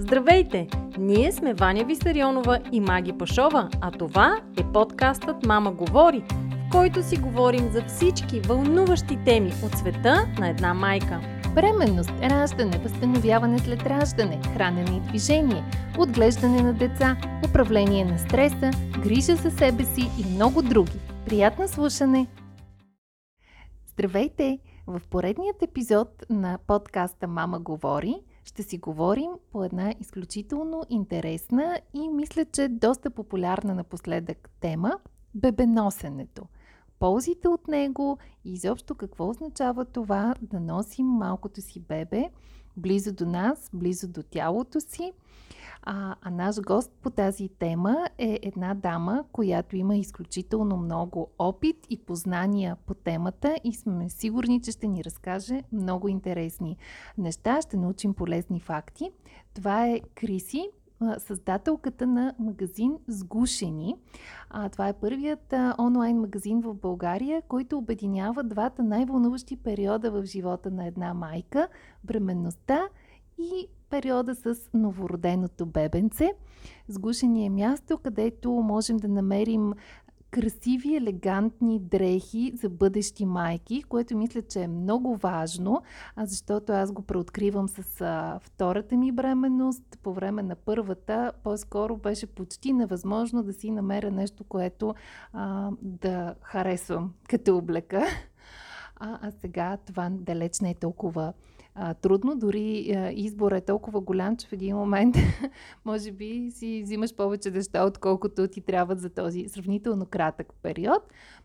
Здравейте! Ние сме Ваня Висарионова и Маги Пашова, а това е подкастът Мама говори, в който си говорим за всички вълнуващи теми от света на една майка. Бременност, раждане, възстановяване след раждане, хранене и движение, отглеждане на деца, управление на стреса, грижа за себе си и много други. Приятно слушане! Здравейте! В поредният епизод на подкаста Мама говори ще си говорим по една изключително интересна и мисля, че доста популярна напоследък тема – бебеносенето. Ползите от него и изобщо какво означава това да носим малкото си бебе близо до нас, близо до тялото си – а, а наш гост по тази тема е една дама, която има изключително много опит и познания по темата и сме сигурни, че ще ни разкаже много интересни неща, ще научим полезни факти. Това е Криси, създателката на магазин Сгушени. А, това е първият а, онлайн магазин в България, който обединява двата най-вълнуващи периода в живота на една майка – бременността и периода с новороденото бебенце. Сгушени е място, където можем да намерим красиви, елегантни дрехи за бъдещи майки, което мисля, че е много важно, защото аз го преоткривам с втората ми бременност. По време на първата, по-скоро беше почти невъзможно да си намеря нещо, което а, да харесвам като облека. А, а сега това далеч не е толкова а, трудно. Дори а, избор е толкова голям, че в един момент може би си взимаш повече неща, отколкото ти трябват за този сравнително кратък период.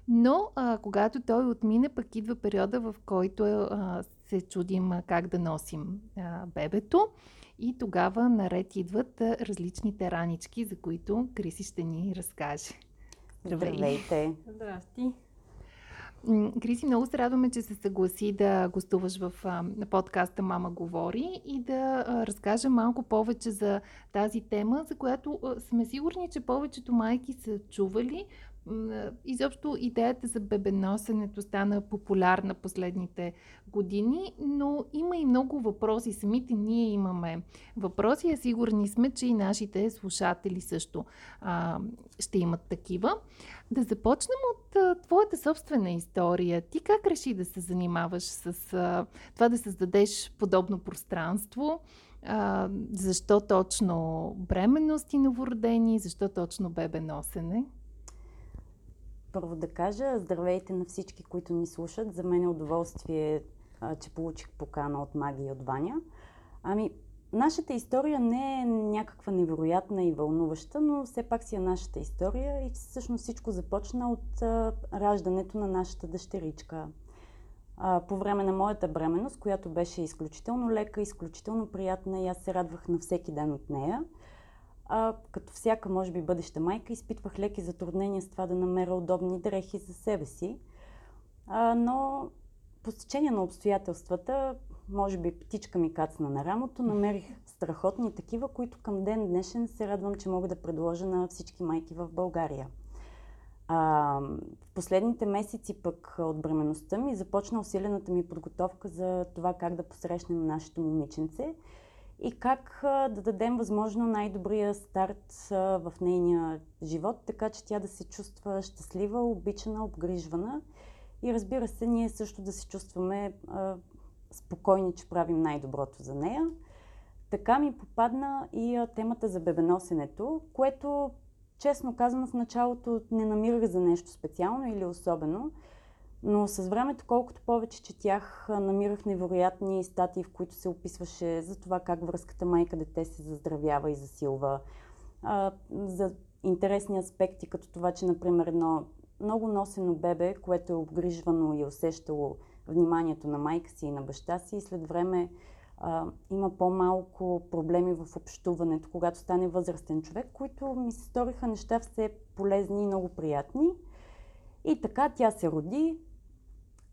Но а, когато той отмине, пък идва периода, в който а, се чудим а, как да носим а, бебето. И тогава наред идват а, различните ранички, за които Криси ще ни разкаже. Здравейте! Здрасти! Криси, много се радваме, че се съгласи да гостуваш в подкаста Мама говори и да а, разкажа малко повече за тази тема, за която сме сигурни, че повечето майки са чували, Изобщо идеята за бебеносенето стана популярна последните години, но има и много въпроси. Самите ние имаме въпроси, а сигурни сме, че и нашите слушатели също а, ще имат такива. Да започнем от а, твоята собствена история. Ти как реши да се занимаваш с а, това да създадеш подобно пространство? А, защо точно бременност и новородени? Защо точно бебе носене? Първо да кажа, здравейте на всички, които ни слушат. За мен е удоволствие, че получих покана от Маги и от Ваня. Ами, нашата история не е някаква невероятна и вълнуваща, но все пак си е нашата история и всъщност всичко започна от раждането на нашата дъщеричка. По време на моята бременност, която беше изключително лека, изключително приятна и аз се радвах на всеки ден от нея – а, като всяка, може би, бъдеща майка, изпитвах леки затруднения с това да намеря удобни дрехи за себе си. А, но по стечение на обстоятелствата, може би птичка ми кацна на рамото, намерих страхотни такива, които към ден днешен се радвам, че мога да предложа на всички майки в България. А, в последните месеци пък от бременността ми започна усилената ми подготовка за това как да посрещнем нашето момиченце и как да дадем възможно най-добрия старт в нейния живот, така че тя да се чувства щастлива, обичана, обгрижвана и разбира се, ние също да се чувстваме спокойни, че правим най-доброто за нея. Така ми попадна и темата за бебеносенето, което, честно казано, в началото не намирах за нещо специално или особено, но с времето, колкото повече четях, намирах невероятни статии, в които се описваше за това как връзката майка-дете се заздравява и засилва. За интересни аспекти, като това, че, например, едно много носено бебе, което е обгрижвано и усещало вниманието на майка си и на баща си, и след време а, има по-малко проблеми в общуването, когато стане възрастен човек, които ми се сториха неща все полезни и много приятни. И така тя се роди,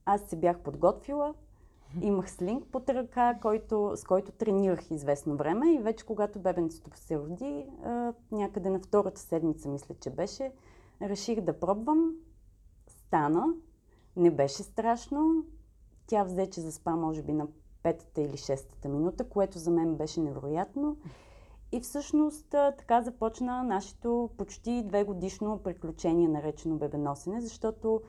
аз се бях подготвила, имах слинг под ръка, който, с който тренирах известно време и вече когато бебенцето се роди, някъде на втората седмица, мисля, че беше, реших да пробвам. Стана. Не беше страшно. Тя взе, че заспа, може би, на петата или шестата минута, което за мен беше невероятно. и всъщност така започна нашето почти две годишно приключение, наречено бебеносене, защото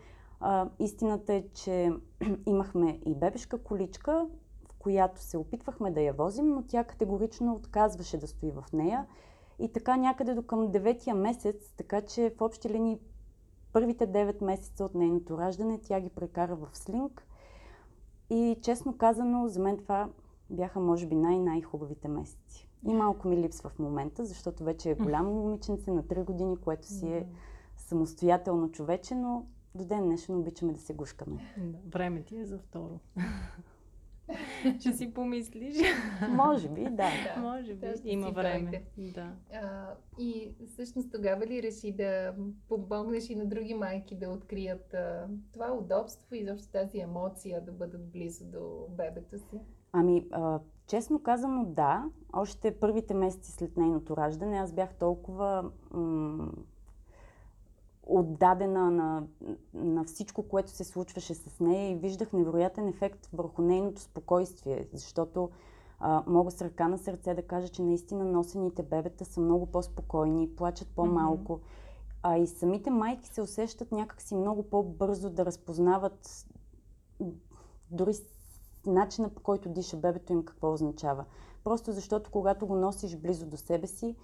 а, истината е, че имахме и бебешка количка, в която се опитвахме да я возим, но тя категорично отказваше да стои в нея. И така някъде до към деветия месец, така че в общи линии първите 9 месеца от нейното раждане тя ги прекара в слинг. И честно казано, за мен това бяха може би най-най-хубавите месеци. И малко ми липсва в момента, защото вече е голямо момиченце на 3 години, което си е самостоятелно човече, но до ден днешен обичаме да се гушкаме. Време ти е за второ. Ще си помислиш. Може би, да. да Може би, да, има време. Да. А, и всъщност тогава ли реши да помогнеш и на други майки да открият а, това удобство и защо тази емоция да бъдат близо до бебето си? Ами, а, честно казано, да. Още първите месеци след нейното раждане аз бях толкова м- отдадена на, на всичко, което се случваше с нея и виждах невероятен ефект върху нейното спокойствие, защото а, мога с ръка на сърце да кажа, че наистина носените бебета са много по-спокойни, плачат по-малко. Mm-hmm. А и самите майки се усещат някакси много по-бързо да разпознават дори начина по който диша бебето им какво означава. Просто защото когато го носиш близо до себе си,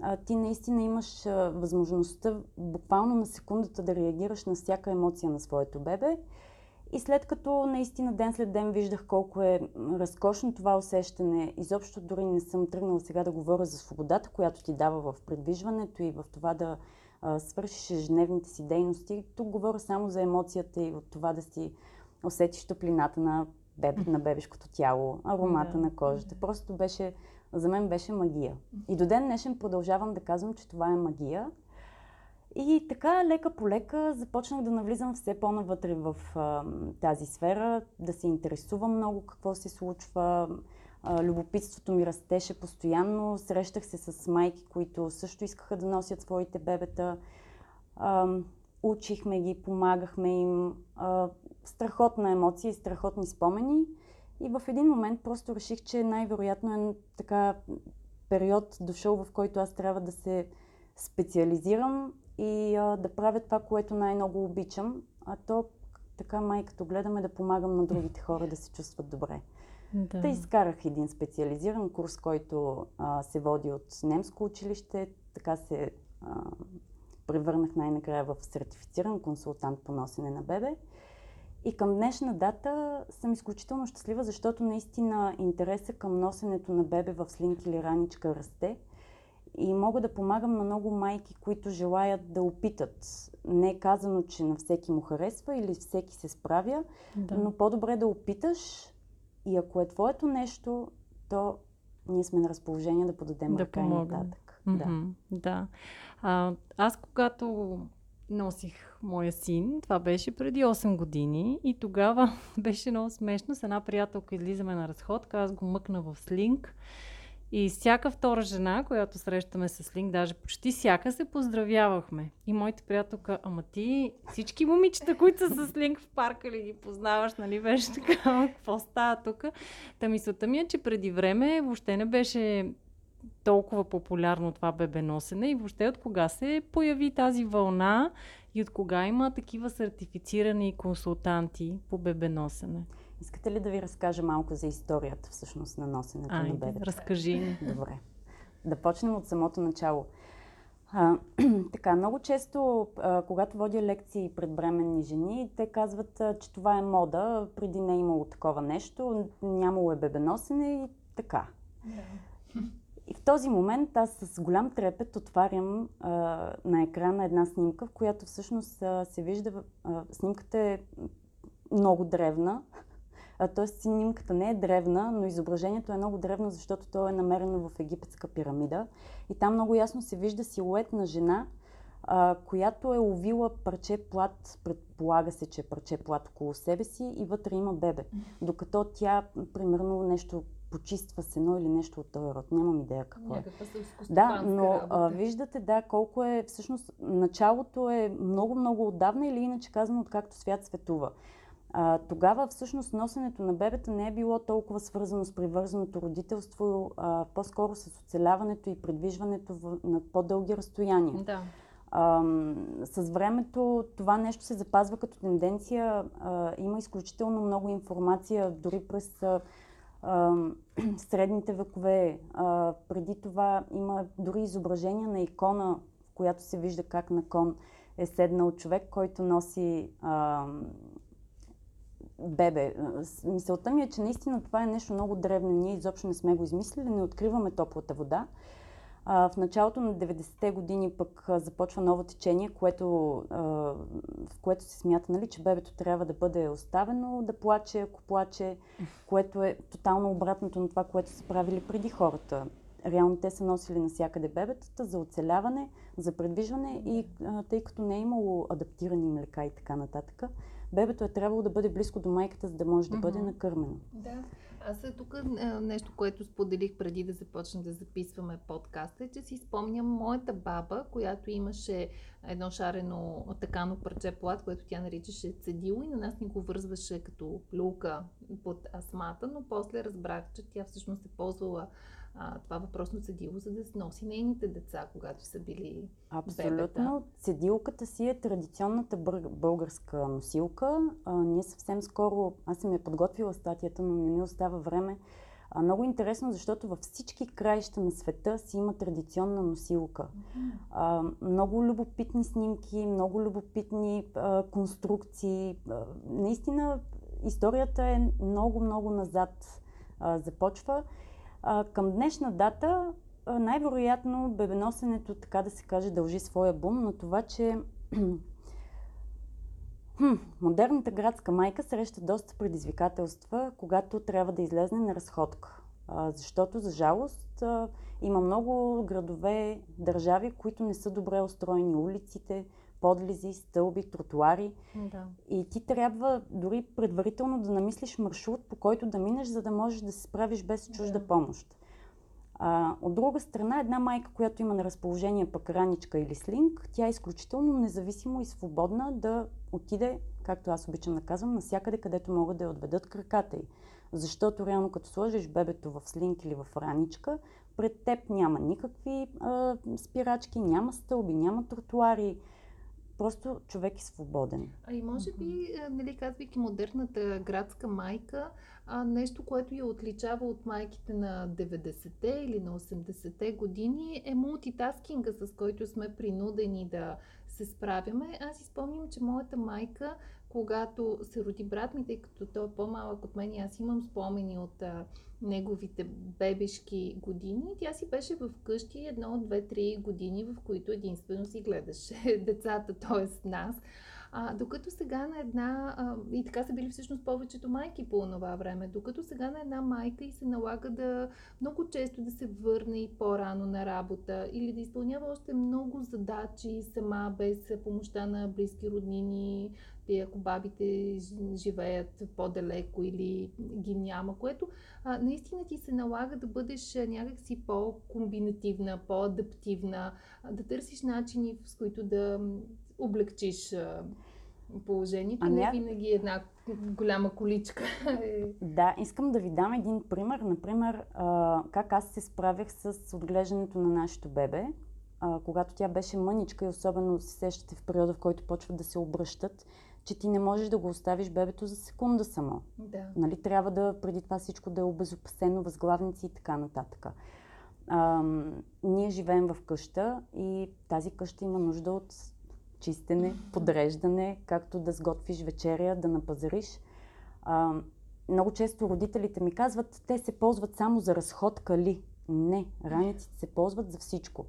а, ти наистина имаш а, възможността буквално на секундата да реагираш на всяка емоция на своето бебе. И след като наистина ден след ден виждах колко е разкошно това усещане, изобщо дори не съм тръгнала сега да говоря за свободата, която ти дава в предвижването и в това да а, свършиш ежедневните си дейности. Тук говоря само за емоцията и от това да си усетиш топлината на, бебе, на бебешкото тяло, аромата на кожата. Просто беше за мен беше магия. И до ден днешен продължавам да казвам, че това е магия. И така, лека по лека, започнах да навлизам все по-навътре в а, тази сфера, да се интересувам много какво се случва. А, любопитството ми растеше постоянно. Срещах се с майки, които също искаха да носят своите бебета. А, учихме ги, помагахме им. А, страхотна емоция и страхотни спомени. И в един момент просто реших, че най-вероятно е така период дошъл, в който аз трябва да се специализирам и а, да правя това, което най-много обичам. А то така май като гледаме да помагам на другите хора да се чувстват добре. Да. Та изкарах един специализиран курс, който а, се води от немско училище. Така се а, превърнах най-накрая в сертифициран консултант по носене на бебе. И към днешна дата съм изключително щастлива, защото наистина интереса към носенето на бебе в слинк или раничка расте. И мога да помагам на много майки, които желаят да опитат. Не е казано, че на всеки му харесва или всеки се справя, да. но по-добре да опиташ и ако е твоето нещо, то ние сме на разположение да подадем да ръка и нататък. Mm-hmm. Да. да. А, аз когато носих моя син. Това беше преди 8 години и тогава беше много смешно. С една приятелка излизаме на разходка, аз го мъкна в слинг. И всяка втора жена, която срещаме с слинг, даже почти всяка се поздравявахме. И моята приятелка, ама ти всички момичета, които са с линк в парка ли ги познаваш, нали беше така, какво става тук? Та мисълта ми е, че преди време въобще не беше толкова популярно това бебеносене и въобще от кога се появи тази вълна и от кога има такива сертифицирани консултанти по бебеносене? Искате ли да ви разкажа малко за историята всъщност на носенето Айде, на бебето? разкажи ни. Добре. Да почнем от самото начало. А, така, много често, а, когато водя лекции пред бременни жени, те казват, а, че това е мода, преди не е имало такова нещо, нямало е бебеносене и така. Да. И в този момент аз с голям трепет отварям а, на екрана една снимка, в която всъщност а, се вижда, а, снимката е много древна, т.е. снимката не е древна, но изображението е много древно, защото то е намерено в египетска пирамида. И там много ясно се вижда силует на жена, а, която е увила парче плат, предполага се, че е парче плат около себе си и вътре има бебе. Докато тя, примерно, нещо почиства сено или нещо от този род. Нямам идея какво е. Да, но а, виждате, да, колко е, всъщност, началото е много-много отдавна или иначе казано, откакто свят светува. А, тогава всъщност носенето на бебета не е било толкова свързано с привързаното родителство, а, по-скоро с оцеляването и предвижването в, на по-дълги разстояния. Да. А, с времето това нещо се запазва като тенденция. А, има изключително много информация, дори през средните векове. А, преди това има дори изображение на икона, в която се вижда как на кон е седнал човек, който носи а, бебе. Мисълта ми е, че наистина това е нещо много древно ние изобщо не сме го измислили, не откриваме топлата вода. А, в началото на 90-те години пък а, започва ново течение, което, а, в което се смята, нали, че бебето трябва да бъде оставено да плаче, ако плаче, което е тотално обратното на това, което са правили преди хората. Реално те са носили навсякъде бебетата за оцеляване, за предвижване и а, тъй като не е имало адаптирани млека и така нататък, бебето е трябвало да бъде близко до майката, за да може да бъде накърмено. Да. Аз е тук нещо, което споделих преди да започнем да записваме подкаста, е, че си спомням моята баба, която имаше едно шарено такано парче плат, което тя наричаше цедило и на нас ни го вързваше като люлка под астмата, но после разбрах, че тя всъщност е ползвала а, това въпросно цедило, за да носи нейните деца, когато са били Абсолютно. Бебета. Цедилката си е традиционната българска носилка. А, ние съвсем скоро, аз съм я подготвила статията, но не ми остава време. А, много интересно, защото във всички краища на света си има традиционна носилка. А, много любопитни снимки, много любопитни а, конструкции. А, наистина историята е много, много назад а, започва. А, към днешна дата най-вероятно бебеносенето, така да се каже, дължи своя бум на това, че модерната градска майка среща доста предизвикателства, когато трябва да излезне на разходка. А, защото, за жалост, а, има много градове, държави, които не са добре устроени улиците, подлези, стълби, тротуари. Да. И ти трябва дори предварително да намислиш маршрут, по който да минеш, за да можеш да се справиш без чужда Да. помощ. А, от друга страна, една майка, която има на разположение пък раничка или слинг, тя е изключително независимо и свободна да отиде, както аз обичам да казвам, навсякъде, където могат да я отведат краката й. Защото реално като сложиш бебето в слинг или в раничка, пред теб няма никакви а, спирачки, няма стълби, няма тротуари. Просто човек е свободен. А и може би, нали, казвайки модерната градска майка, а, нещо, което я отличава от майките на 90-те или на 80-те години е мултитаскинга, с който сме принудени да се справяме. Аз си спомням, че моята майка, когато се роди брат ми, тъй като той е по-малък от мен, и аз имам спомени от а, неговите бебешки години, тя си беше в къщи едно, две, три години, в които единствено си гледаше децата, т.е. нас. А, докато сега на една, а, и така са били всъщност повечето майки по това време, докато сега на една майка и се налага да много често да се върне и по-рано на работа или да изпълнява още много задачи сама, без помощта на близки роднини, и ако бабите живеят по-далеко или ги няма, което а, наистина ти се налага да бъдеш някакси по-комбинативна, по-адаптивна, да търсиш начини, с които да облегчиш а, положението. А Не винаги една голяма количка е Да, искам да ви дам един пример. Например, а, как аз се справях с отглеждането на нашето бебе, а, когато тя беше мъничка и особено се сещате в периода, в който почват да се обръщат, че ти не можеш да го оставиш бебето за секунда само. да. Нали, трябва да преди това всичко да е обезопасено, възглавници и така нататък. Ам, ние живеем в къща и тази къща има нужда от чистене, подреждане, както да сготвиш вечеря, да напазариш. Ам, много често родителите ми казват, те се ползват само за разходка ли? Не, раниците се ползват за всичко.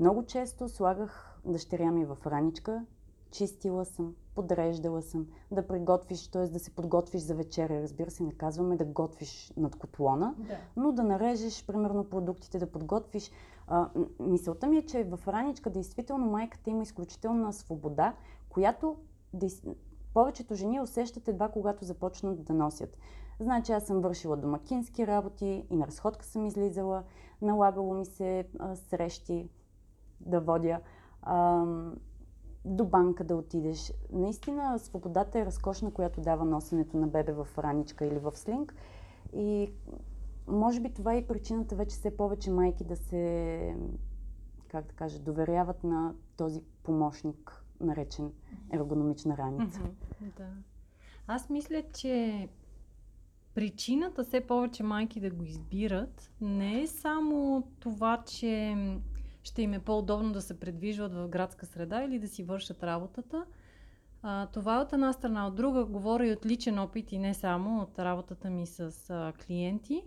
Много често слагах дъщеря ми в раничка, чистила съм, подреждала съм, да приготвиш, т.е. да се подготвиш за вечеря. Разбира се, не казваме да готвиш над котлона, да. но да нарежеш, примерно, продуктите, да подготвиш. А, мисълта ми е, че в раничка действително майката има изключителна свобода, която повечето жени усещат едва когато започнат да носят. Значи аз съм вършила домакински работи и на разходка съм излизала, налагало ми се а, срещи да водя. Ам, до банка да отидеш. Наистина свободата е разкошна, която дава носенето на бебе в раничка или в слинг. И може би това е и причината вече все повече майки да се, как да кажа, доверяват на този помощник, наречен ергономична раница. Да. Аз мисля, че причината все повече майки да го избират не е само това, че ще им е по-удобно да се предвижват в градска среда или да си вършат работата. А, това е от една страна. От друга, говоря и от личен опит и не само от работата ми с а, клиенти.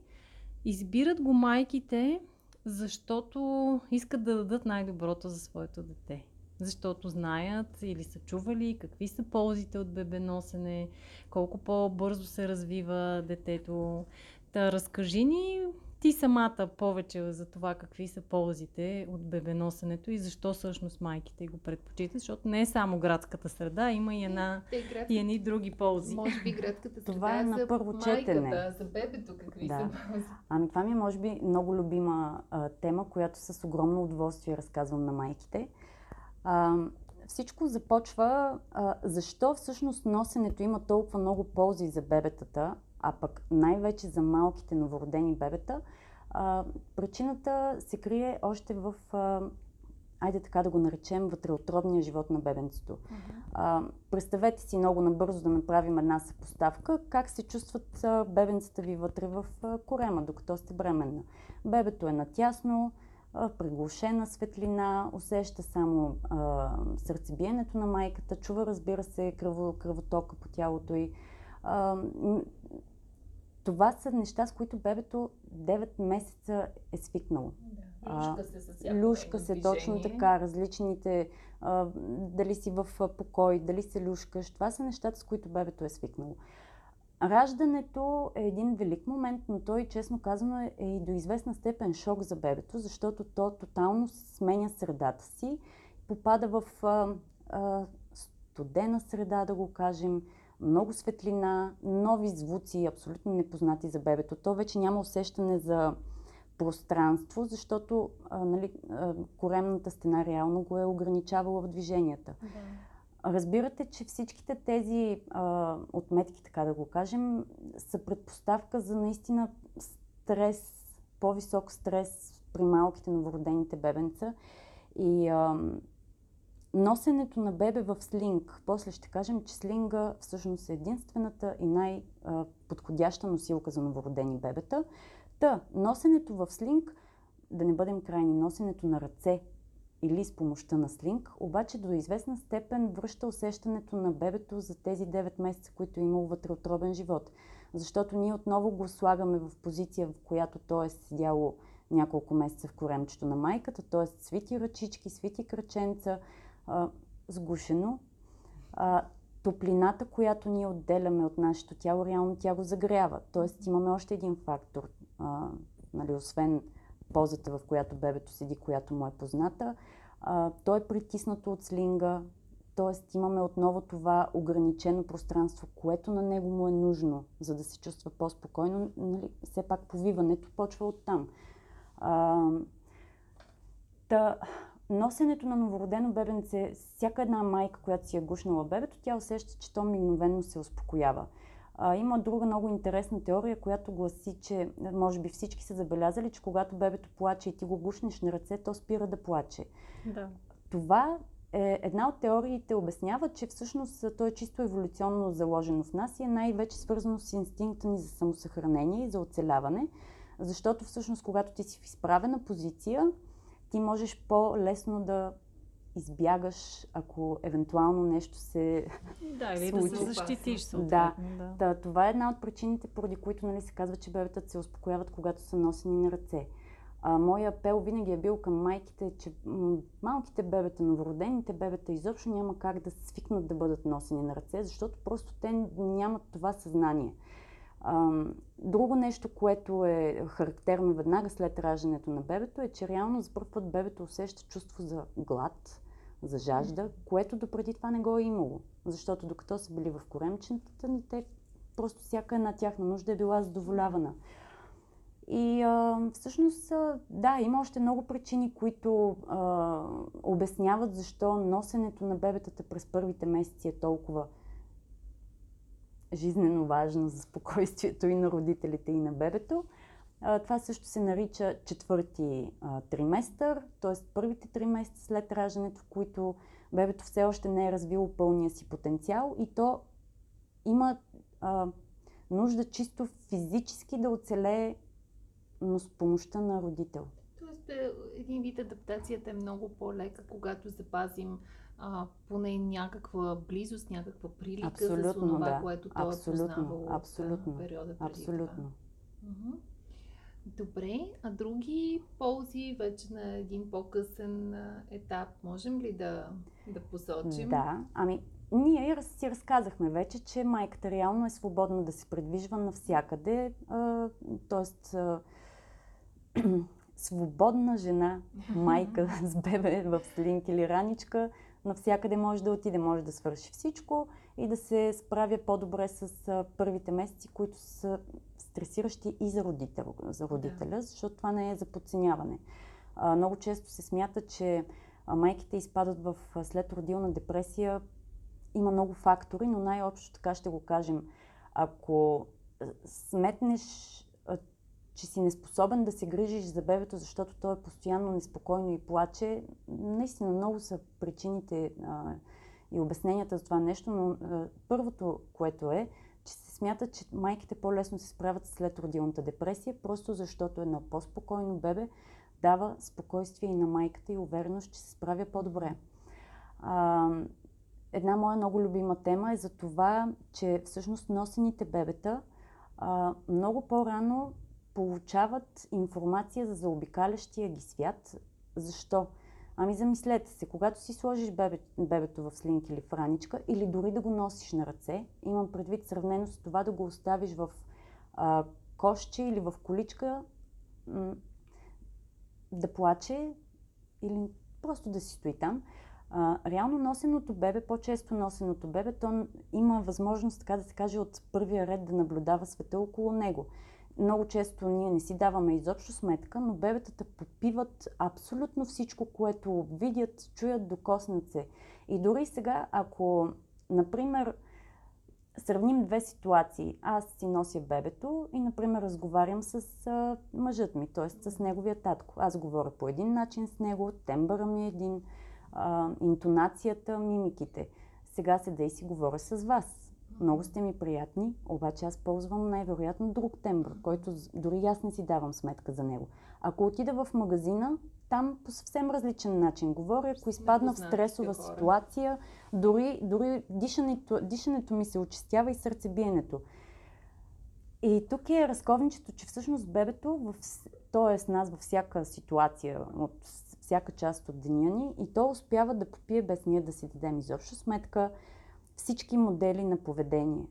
Избират го майките, защото искат да дадат най-доброто за своето дете. Защото знаят или са чували какви са ползите от бебеносене, колко по-бързо се развива детето. Та разкажи ни ти самата повече за това какви са ползите от бебеносенето и защо всъщност майките го предпочитат, защото не е само градската среда, има и една град... и едни други ползи. Може би градската среда това е на за първо майката, четене. за бебето какви Да. са ползи. Ами това ми е, може би, много любима а, тема, която с огромно удоволствие разказвам на майките. А, всичко започва а, защо всъщност носенето има толкова много ползи за бебетата, а пък най-вече за малките новородени бебета. А, причината се крие още в, а, айде така да го наречем, вътреотробния живот на бебенцето. А, представете си много набързо да направим една съпоставка, как се чувстват а, бебенцата ви вътре в а, корема, докато сте бременна. Бебето е натясно, приглушена светлина, усеща само а, сърцебиенето на майката, чува, разбира се, кръво, кръвотока по тялото й. А, това са неща, с които бебето 9 месеца е свикнало. А, Люшка се с Люшка се точно така, различните, а, дали си в покой, дали се люшкаш, това са нещата, с които бебето е свикнало. Раждането е един велик момент, но той, честно казано, е, е и до известна степен шок за бебето, защото то тотално сменя средата си, попада в а, а, студена среда, да го кажем, много светлина, нови звуци, абсолютно непознати за бебето. То вече няма усещане за пространство, защото а, нали, а, коремната стена реално го е ограничавала в движенията. Разбирате, че всичките тези а, отметки, така да го кажем, са предпоставка за наистина стрес, по-висок стрес при малките новородените бебенца. И а, носенето на бебе в слинг, после ще кажем, че слинга всъщност е единствената и най-подходяща носилка за новородени бебета. Та, носенето в слинг, да не бъдем крайни, носенето на ръце или с помощта на слинг, обаче до известна степен връща усещането на бебето за тези 9 месеца, които е имало вътреотробен живот. Защото ние отново го слагаме в позиция, в която то е седяло няколко месеца в коремчето на майката, т.е. свити ръчички, свити кръченца, а, сгушено. А, топлината, която ние отделяме от нашето тяло, реално тя го загрява. Тоест имаме още един фактор, а, нали, освен позата, в която бебето седи, която му е позната. А, той е притиснато от слинга, т.е. имаме отново това ограничено пространство, което на него му е нужно, за да се чувства по-спокойно. Нали, все пак повиването почва от там. А, та, носенето на новородено бебенце, всяка една майка, която си е гушнала бебето, тя усеща, че то мигновенно се успокоява. А, има друга много интересна теория, която гласи, че може би всички са забелязали, че когато бебето плаче и ти го гушнеш на ръце, то спира да плаче. Да. Това е една от теориите обяснява, че всъщност то е чисто еволюционно заложено в нас и е най-вече свързано с инстинкта ни за самосъхранение и за оцеляване, защото всъщност когато ти си в изправена позиция, ти можеш по-лесно да избягаш, ако евентуално нещо се Да, или да се защитиш Да. съответно. Да. Та, това е една от причините, поради които нали, се казва, че бебетата се успокояват, когато са носени на ръце. А, моя апел винаги е бил към майките, че малките бебета, новородените бебета изобщо няма как да свикнат да бъдат носени на ръце, защото просто те нямат това съзнание. Друго нещо, което е характерно веднага след раждането на бебето, е, че реално за първ път бебето усеща чувство за глад, за жажда, което допреди това не го е имало. Защото докато са били в коремчетата ни, те просто всяка една тяхна нужда е била задоволявана. И а, всъщност, а, да, има още много причини, които а, обясняват защо носенето на бебетата през първите месеци е толкова жизнено важно за спокойствието и на родителите, и на бебето. Това също се нарича четвърти триместър, т.е. първите три месеца след раждането, в които бебето все още не е развило пълния си потенциал и то има а, нужда чисто физически да оцелее, но с помощта на родител. Тоест, е, един вид адаптацията е много по-лека, когато запазим а, поне някаква близост, някаква прилика Абсолютно, с това, да. което той Абсолютно, е познавал абсолютно, от периода преди Абсолютно. това. Добре, а други ползи вече на един по-късен етап можем ли да, да посочим? Да, ами ние си разказахме вече, че майката реално е свободна да се предвижва навсякъде, т.е. свободна жена, майка с бебе в слинк или раничка, навсякъде може да отиде, може да свърши всичко и да се справя по-добре с първите месеци, които са стресиращи и за, родител, за родителя, защото това не е за подценяване. А, много често се смята, че майките изпадат в следродилна депресия. Има много фактори, но най-общо така ще го кажем. Ако сметнеш, че си неспособен да се грижиш за бебето, защото то е постоянно неспокойно и плаче, наистина много са причините а, и обясненията за това нещо, но а, първото, което е, че се смята, че майките по-лесно се справят след родилната депресия, просто защото едно по-спокойно бебе дава спокойствие и на майката и увереност, че се справя по-добре. А, една моя много любима тема е за това, че всъщност носените бебета а, много по-рано получават информация за заобикалящия ги свят. Защо? Ами замислете се, когато си сложиш бебе, бебето в слинк или в раничка, или дори да го носиш на ръце, имам предвид сравнено с това да го оставиш в а, кошче или в количка, м- да плаче или просто да си стои там. А, реално носеното бебе, по-често носеното бебе, то има възможност, така да се каже, от първия ред да наблюдава света около него. Много често ние не си даваме изобщо сметка, но бебетата попиват абсолютно всичко, което видят, чуят, докоснат се. И дори сега, ако, например, сравним две ситуации. Аз си нося бебето и, например, разговарям с а, мъжът ми, т.е. с неговия татко. Аз говоря по един начин с него, тембъра ми е един, а, интонацията, мимиките. Сега седа и си говоря с вас. Много сте ми приятни, обаче аз ползвам най-вероятно друг тембър, който дори аз не си давам сметка за него. Ако отида в магазина, там по съвсем различен начин говоря. Ако изпадна в стресова ситуация, дори, дори дишането, дишането ми се очистява и сърцебиенето. И тук е разковничето, че всъщност бебето, в, то е с нас във всяка ситуация, от всяка част от деня ни и то успява да попие без ние да си дадем изобщо сметка всички модели на поведение.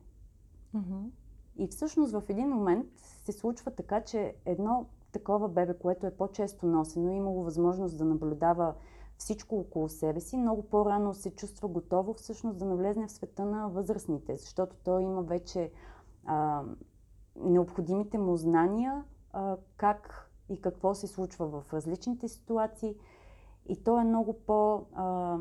И всъщност в един момент се случва така, че едно такова бебе, което е по-често носено, и имало възможност да наблюдава всичко около себе си, много по-рано се чувства готово всъщност да навлезне в света на възрастните, защото той има вече а, необходимите му знания а, как и какво се случва в различните ситуации. И то е много по... А,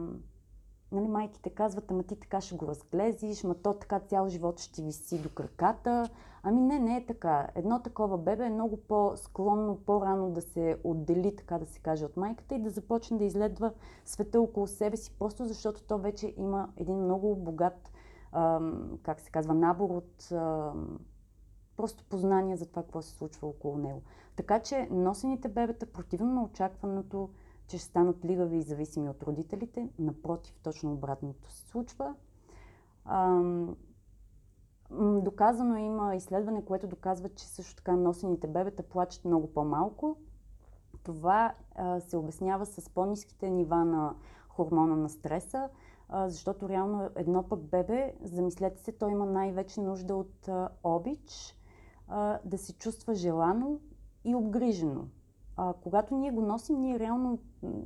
нали, майките казват, ама ти така ще го разглезиш, ма то така цял живот ще виси до краката. Ами не, не е така. Едно такова бебе е много по-склонно по-рано да се отдели, така да се каже, от майката и да започне да изследва света около себе си, просто защото то вече има един много богат, ам, как се казва, набор от ам, просто познания за това, какво се случва около него. Така че носените бебета, противно на очакваното, че ще станат лигави и зависими от родителите, напротив, точно обратното се случва. Ам, доказано е, има изследване, което доказва, че също така носените бебета плачат много по-малко. Това а, се обяснява с по-низките нива на хормона на стреса, а, защото реално едно пък бебе, замислете се, той има най-вече нужда от а, обич, да се чувства желано и обгрижено. А, когато ние го носим, ние реално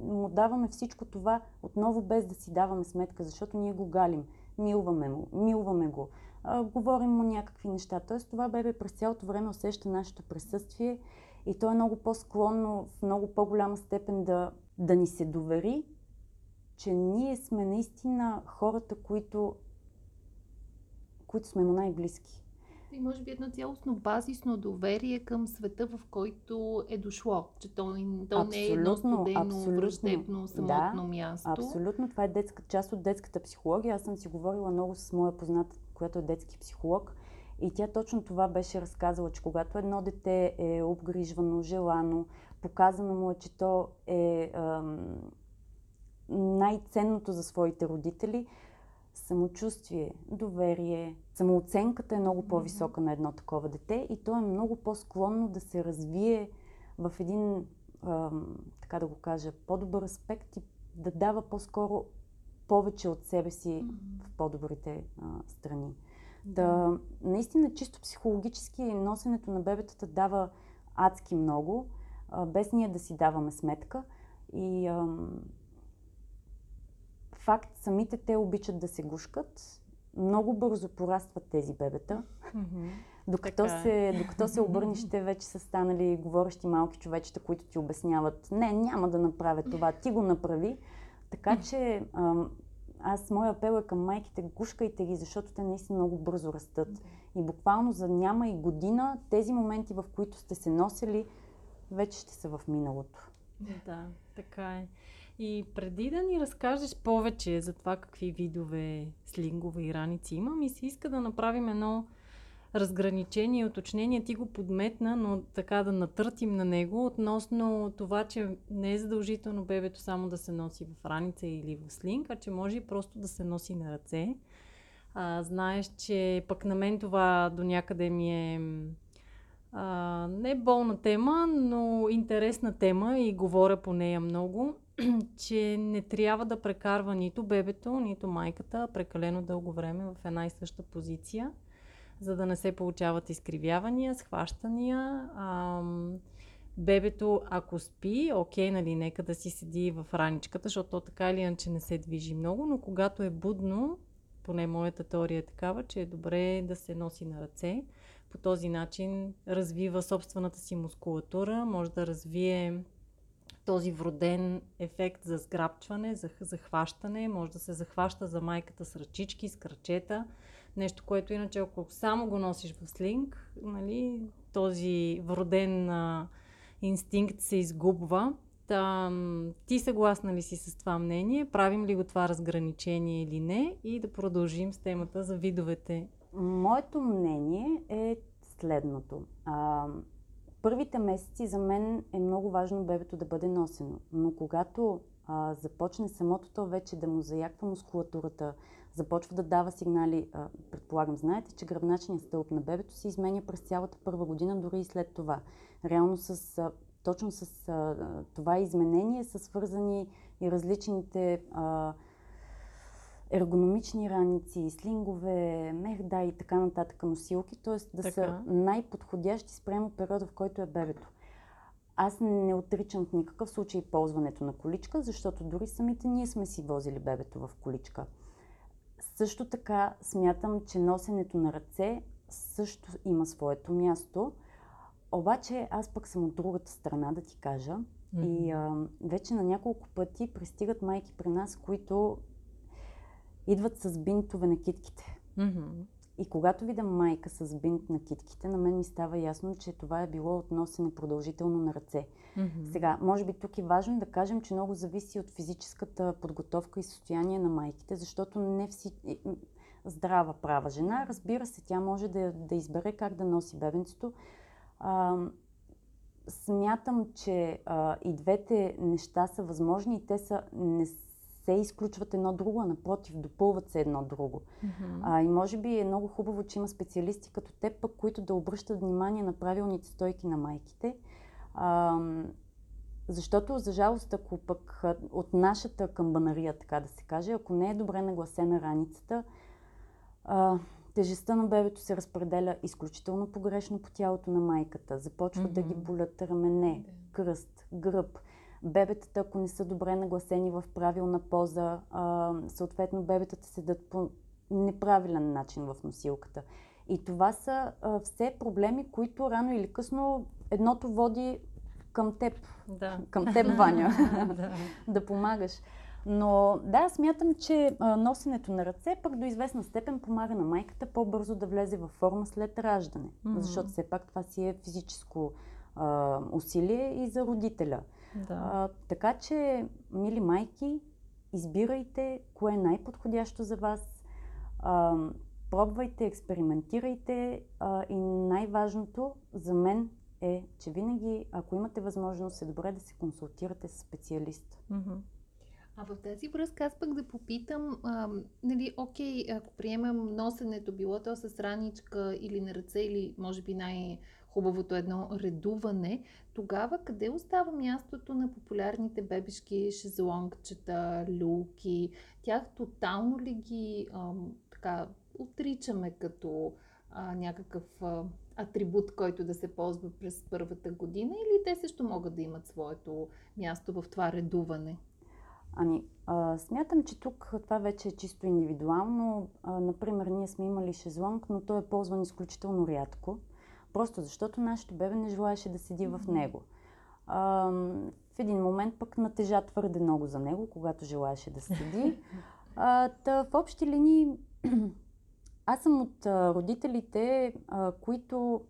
му даваме всичко това отново без да си даваме сметка, защото ние го галим, милваме, му, милваме го, а, говорим му някакви неща. Тоест това бебе през цялото време усеща нашето присъствие И то е много по-склонно в много по-голяма степен да, да ни се довери, че ние сме наистина хората, които, които сме му най-близки. И може би едно цялостно базисно доверие към света, в който е дошло. Че то, то не е едно студено, враждебно, самотно да, място. Абсолютно. Това е детска, част от детската психология. Аз съм си говорила много с моя позната, която е детски психолог. И тя точно това беше разказала, че когато едно дете е обгрижвано, желано, показано му е, че то е ам, най-ценното за своите родители, самочувствие, доверие, самооценката е много по-висока на едно такова дете и то е много по-склонно да се развие в един, ам, така да го кажа, по-добър аспект и да дава по-скоро повече от себе си в по-добрите а, страни. Да, наистина, чисто психологически носенето на бебетата дава адски много, а, без ние да си даваме сметка. И ам, факт, самите те обичат да се гушкат. Много бързо порастват тези бебета. Mm-hmm. Докато, е. се, докато се обърнеш, те вече са станали говорещи малки човечета, които ти обясняват, не, няма да направя това, ти го направи. Така че аз, моя апел е към майките, гушкайте ги, защото те наистина много бързо растат. И буквално за няма и година тези моменти, в които сте се носили, вече ще са в миналото. Да, така е. И преди да ни разкажеш повече за това какви видове слингове и раници има, ми се иска да направим едно разграничение и уточнение. Ти го подметна, но така да натъртим на него относно това, че не е задължително бебето само да се носи в раница или в слинг, а че може и просто да се носи на ръце. А, знаеш, че пък на мен това до някъде ми е а, не болна тема, но интересна тема и говоря по нея много, че не трябва да прекарва нито бебето, нито майката прекалено дълго време в една и съща позиция за да не се получават изкривявания, схващания. Ам, бебето, ако спи, окей, нали, нека да си седи в раничката, защото то така или иначе не се движи много, но когато е будно, поне моята теория е такава, че е добре да се носи на ръце. По този начин развива собствената си мускулатура, може да развие този вроден ефект за сграбчване, за захващане, може да се захваща за майката с ръчички, с кръчета, нещо, което иначе ако само го носиш в слинг, нали, този вроден а, инстинкт се изгубва. Та, ти съгласна ли си с това мнение? Правим ли го това разграничение или не? И да продължим с темата за видовете. Моето мнение е следното. А, първите месеци за мен е много важно бебето да бъде носено. Но когато а, започне самото то вече да му заяква мускулатурата, започва да дава сигнали, а, предполагам, знаете, че гръбначният стълб на бебето се изменя през цялата първа година, дори и след това. Реално с, а, точно с а, това изменение са свързани и различните а, ергономични раници, слингове, мехда и така нататък носилки, т.е. да така. са най-подходящи спрямо периода, в който е бебето. Аз не отричам в никакъв случай ползването на количка, защото дори самите ние сме си возили бебето в количка. Също така смятам, че носенето на ръце също има своето място. Обаче аз пък съм от другата страна, да ти кажа. Mm-hmm. И а, вече на няколко пъти пристигат майки при нас, които идват с бинтове на китките. Mm-hmm. И когато видя майка с бинт на китките, на мен ми става ясно, че това е било относене продължително на ръце. Mm-hmm. Сега, може би тук е важно да кажем, че много зависи от физическата подготовка и състояние на майките, защото не всички здрава права жена, разбира се, тя може да, да избере как да носи бебенцето. А, смятам, че а, и двете неща са възможни и те са, не се изключват едно друго, а напротив, допълват се едно друго. Mm-hmm. А, и може би е много хубаво, че има специалисти като теб, пък, които да обръщат внимание на правилните стойки на майките. А, защото, за жалост, ако пък от нашата камбанария, така да се каже, ако не е добре нагласена раницата, а, тежестта на бебето се разпределя изключително погрешно по тялото на майката. Започват mm-hmm. да ги болят рамене, кръст, гръб бебетата, ако не са добре нагласени в правилна поза, а, съответно бебетата седат по неправилен начин в носилката. И това са а, все проблеми, които рано или късно едното води към теб. Да. Към теб, Ваня. да. да помагаш. Но да, смятам, че а, носенето на ръце пък до известна степен помага на майката по-бързо да влезе във форма след раждане. Мгм. Защото все пак това си е физическо а, усилие и за родителя. Да. А, така че, мили майки, избирайте кое е най-подходящо за вас. А, пробвайте, експериментирайте а, и най-важното за мен е, че винаги, ако имате възможност, е добре да се консултирате с специалист. А в тази връзка аз пък да попитам, а, нали, окей, ако приемам носенето, било то с раничка или на ръце, или може би най-хубавото едно редуване, тогава къде остава мястото на популярните бебешки шезлонгчета, люлки? Тях тотално ли ги ам, така отричаме като а, някакъв а, атрибут, който да се ползва през първата година или те също могат да имат своето място в това редуване? Ами, а, смятам, че тук това вече е чисто индивидуално. А, например, ние сме имали шезлонг, но той е ползван изключително рядко, просто защото нашето бебе не желаеше да седи в него. А, в един момент пък натежа твърде много за него, когато желаеше да седи. А, та, в общи линии, аз съм от а, родителите, а, които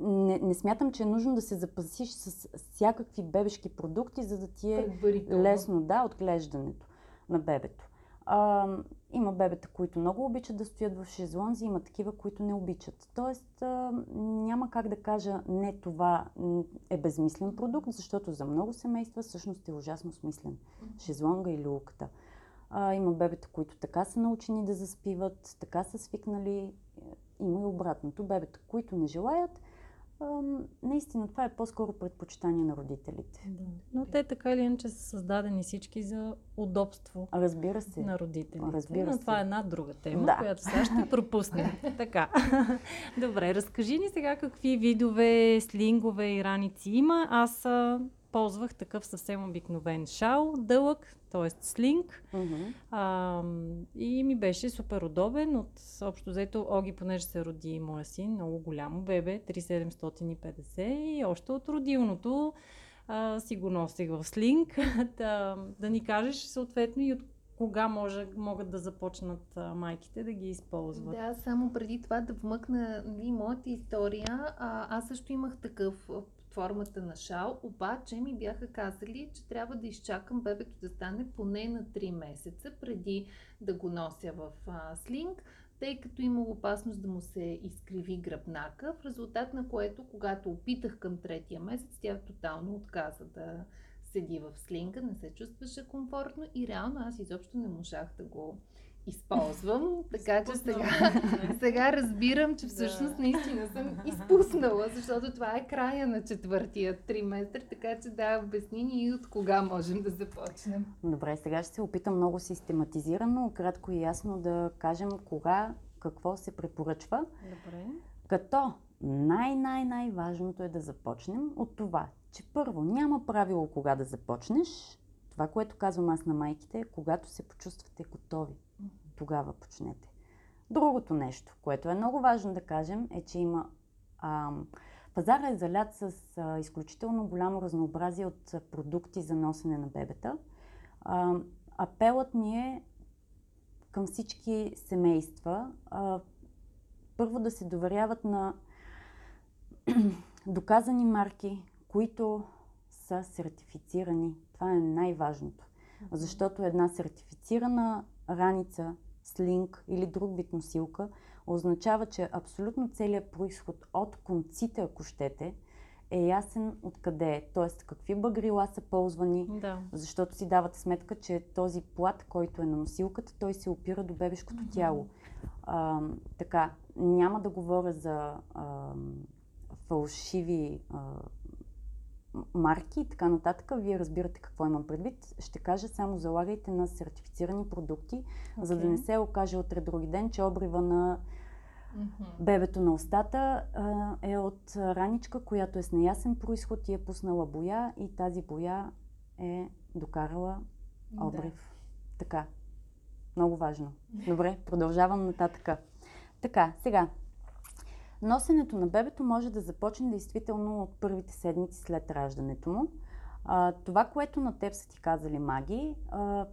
не, не смятам, че е нужно да се запасиш с всякакви бебешки продукти, за да ти е лесно, да, отглеждането на бебето. А, има бебета, които много обичат да стоят в шезлонзи, има такива, които не обичат. Тоест, а, няма как да кажа, не това е безмислен продукт, защото за много семейства всъщност е ужасно смислен. Шезлонга и люлката. А, има бебета, които така са научени да заспиват, така са свикнали. Има и обратното. Бебета, които не желаят, наистина това е по-скоро предпочитание на родителите. Да. Но те така или иначе са създадени всички за удобство Разбира се. на родителите. Разбира Но се. това е една друга тема, Да. която сега ще пропуснем. така. Добре, разкажи ни сега какви видове слингове и раници има. Аз ползвах такъв съвсем обикновен шал, дълъг, т.е. слинг. А, и ми беше супер удобен. От общо взето Оги, понеже се роди моя син, много голямо бебе, 3750 и още от родилното а, си го носех в слинг. да, да ни кажеш съответно и от кога може, могат да започнат а, майките да ги използват. Да, само преди това да вмъкна нали, моята история. А, аз също имах такъв под формата на шал, обаче ми бяха казали, че трябва да изчакам бебето да стане поне на 3 месеца преди да го нося в а, слинг, тъй като имало опасност да му се изкриви гръбнака, в резултат на което, когато опитах към третия месец, тя тотално отказа да седи в слинга, не се чувстваше комфортно и реално аз изобщо не можах да го използвам. Така че сега, сега разбирам, че всъщност Да. наистина съм изпуснала, защото това е края на четвъртия триместър, така че да, обясни ни и от кога можем да започнем. Добре, сега ще се опитам много систематизирано, кратко и ясно да кажем кога, какво се препоръчва. Добре. Като най-най-най-важното е да започнем от това, че първо няма правило кога да започнеш. Това, което казвам аз на майките, е когато се почувствате готови, тогава почнете. Другото нещо, което е много важно да кажем, е, че има ам, пазара е залят с а, изключително голямо разнообразие от а, продукти за носене на бебета. А, апелът ми е към всички семейства а, първо да се доверяват на доказани марки, които са сертифицирани. Това е най-важното. Защото една сертифицирана раница, слинг или друг вид носилка означава, че абсолютно целият происход от конците, ако щете, е ясен откъде е. Тоест, какви багрила са ползвани, Да. защото си давате сметка, че този плат, който е на носилката, той се опира до бебешкото тяло. А, така, няма да говоря за а, фалшиви а, марки и така нататък. Вие разбирате какво имам предвид. Ще кажа само залагайте на сертифицирани продукти, за да не се окаже утре други ден, че обрива на бебето на устата а, е от раничка, която е с неясен происход и е пуснала боя и тази боя е докарала обрив. Така. Много важно. Добре, продължавам нататък. Така, сега. Носенето на бебето може да започне действително от първите седмици след раждането му. А, това, което на теб са ти казали маги, а,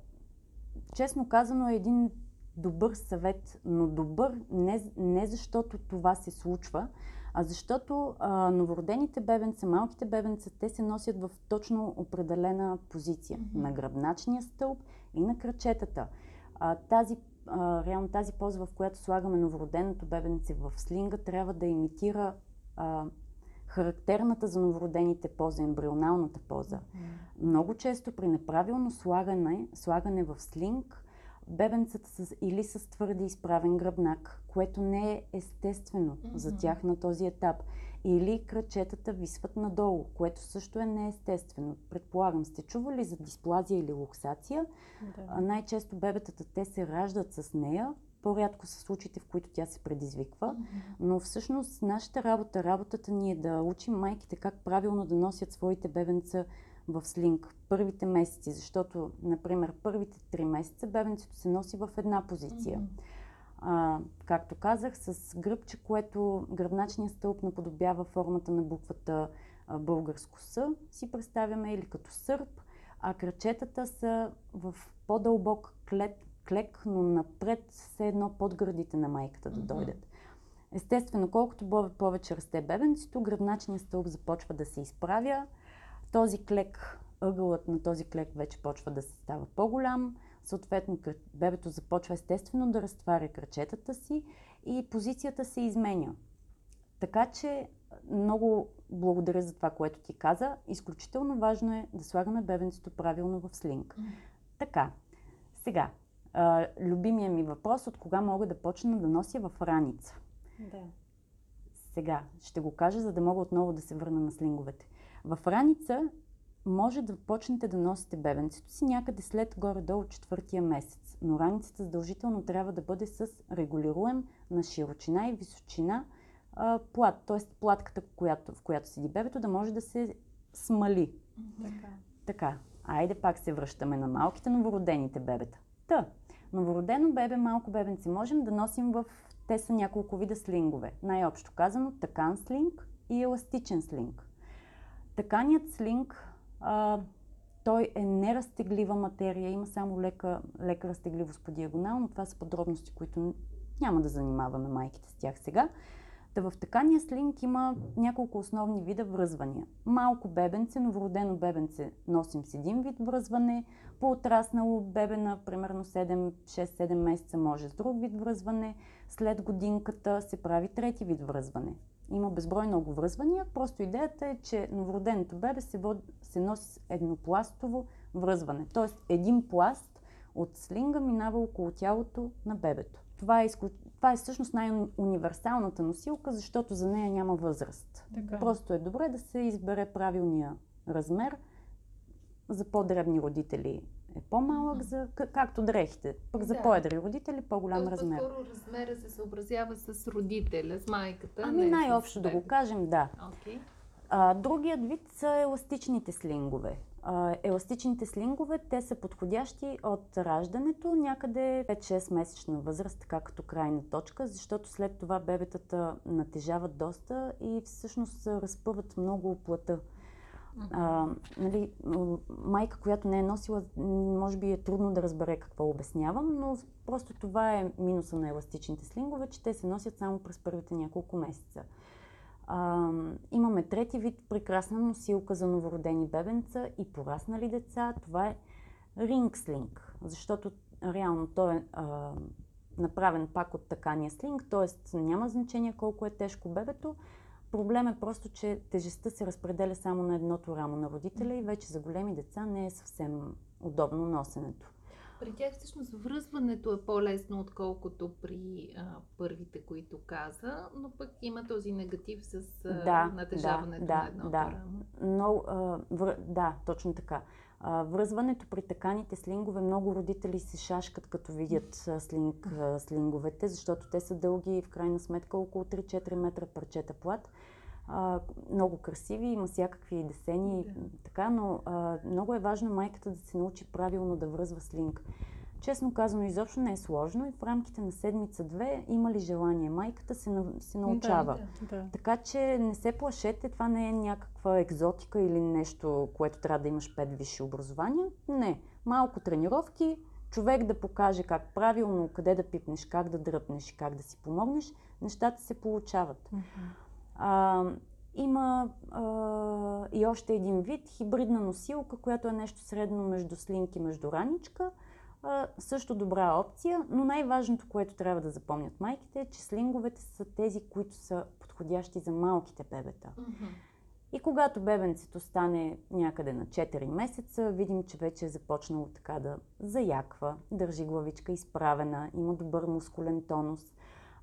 честно казано е един добър съвет, но добър не, не защото това се случва, а защото а, новородените бебенца, малките бебенца, те се носят в точно определена позиция. Mm-hmm. На гръбначния стълб и на кръчетата. А, тази, а, реално тази поза, в която слагаме новороденото бебенце в слинга, трябва да имитира а, характерната за новородените поза, ембрионалната поза. Mm-hmm. Много често при неправилно слагане, слагане в слинг, бебенцата с, или с твърде изправен гръбнак, което не е естествено mm-hmm. за тях на този етап. Или кръчетата висват надолу, което също е неестествено. Предполагам, сте чували за дисплазия или луксация. Да. Най-често бебетата те се раждат с нея, по-рядко са случаите, в които тя се предизвиква, но всъщност нашата работа, работата ни е да учим майките как правилно да носят своите бебенца в слинг първите месеци, защото, например, първите три месеца бебенцето се носи в една позиция. Mm-hmm. А, както казах, с гръбче, което гръбначния стълб наподобява формата на буквата а, българско С, си представяме, или като сърп, а кръчетата са в по-дълбок клет, клек, но напред все едно под гърдите на майката да дойдат. Естествено, колкото повече расте бебенцето, гръбначният стълб започва да се изправя. Този клек, ъгълът на този клек вече почва да се става по-голям. Съответно, бебето започва естествено да разтваря кръчетата си и позицията се изменя. Така че много благодаря за това, което ти каза. Изключително важно е да слагаме бебенцето правилно в слинг. Mm. Така, сега, а, любимия ми въпрос, от кога мога да почна да нося в раница. Да. Сега, ще го кажа, за да мога отново да се върна на слинговете. В раница може да почнете да носите бебенцето си някъде след горе-долу четвъртия месец. Но раницата задължително трябва да бъде с регулируем на широчина и височина а, плат, т.е. платката, която, в която седи бебето, да може да се смали. Така. Така. Айде пак се връщаме на малките новородените бебета. Та, новородено бебе, малко бебенце можем да носим в... Те са няколко вида слингове. Най-общо казано, такан слинг и еластичен слинг. Таканият слинг, а, той е неразтеглива материя, има само лека, лека разтегливост по диагонално. Това са подробности, които няма да занимаваме майките с тях сега. Та в такания слинг има няколко основни вида връзвания. Малко бебенце, новородено бебенце носим с един вид връзване, по-отраснало бебена, примерно 6-7 месеца може с друг вид връзване, след годинката се прави трети вид връзване. Има безброй много връзвания, просто идеята е, че новороденото бебе се, вод, се носи с еднопластово връзване, т.е. един пласт от слинга минава около тялото на бебето. Това е, изклю... това е всъщност най-универсалната носилка, защото за нея няма възраст. Така. Просто е добре да се избере правилния размер. За по-дребни родители е по-малък, за, както дрехите. Пък за Да. по-едри родители по-голям Тоест, размер. По-скоро размера се съобразява с родителя, с майката. Ами най-общо да го кажем, да. Окей. А, другият вид са еластичните слингове. А, еластичните слингове, те са подходящи от раждането някъде 5-6 месечна възраст, така като крайна точка, защото след това бебетата натежават доста и всъщност разпъват много плътта. А, нали, майка, която не е носила, може би е трудно да разбере какво обяснявам, но просто това е минуса на еластичните слингове, че те се носят само през първите няколко месеца. А, имаме трети вид прекрасна носилка за новородени бебенца и пораснали деца. Това е ринг слинг, защото реално той е а, направен пак от такания слинг, т.е. няма значение колко е тежко бебето. Проблем е просто, че тежестта се разпределя само на едното рамо на родителя и вече за големи деца не е съвсем удобно носенето. При тях всъщност връзването е по-лесно, отколкото при а, първите, които каза, но пък има този негатив с а, Да, натежаването да, на да, едното да. рамо. Но, а, вър... да, точно така. А, връзването при таканите слингове, много родители се шашкат като видят слинг, слинговете, защото те са дълги и в крайна сметка около 3-4 метра парчета плат. А, много красиви, има всякакви десени, Да. така, но а, много е важно майката да се научи правилно да връзва слинг. Честно казано, изобщо не е сложно и в рамките на седмица-две има ли желание майката се, на, се научава. Да, да. Така че не се плашете, това не е някаква екзотика или нещо, което трябва да имаш пет висши образования. Не. Малко тренировки, човек да покаже как правилно, къде да пипнеш, как да дръпнеш и как да си помогнеш, нещата се получават. А, има а, и още един вид хибридна носилка, която е нещо средно между слинк и между раничка. Също добра опция, но най-важното, което трябва да запомнят майките е, че слинговете са тези, които са подходящи за малките бебета. И когато бебенцето стане някъде на 4 месеца, видим, че вече е започнало така да заяква, държи главичка изправена, има добър мускулен тонус,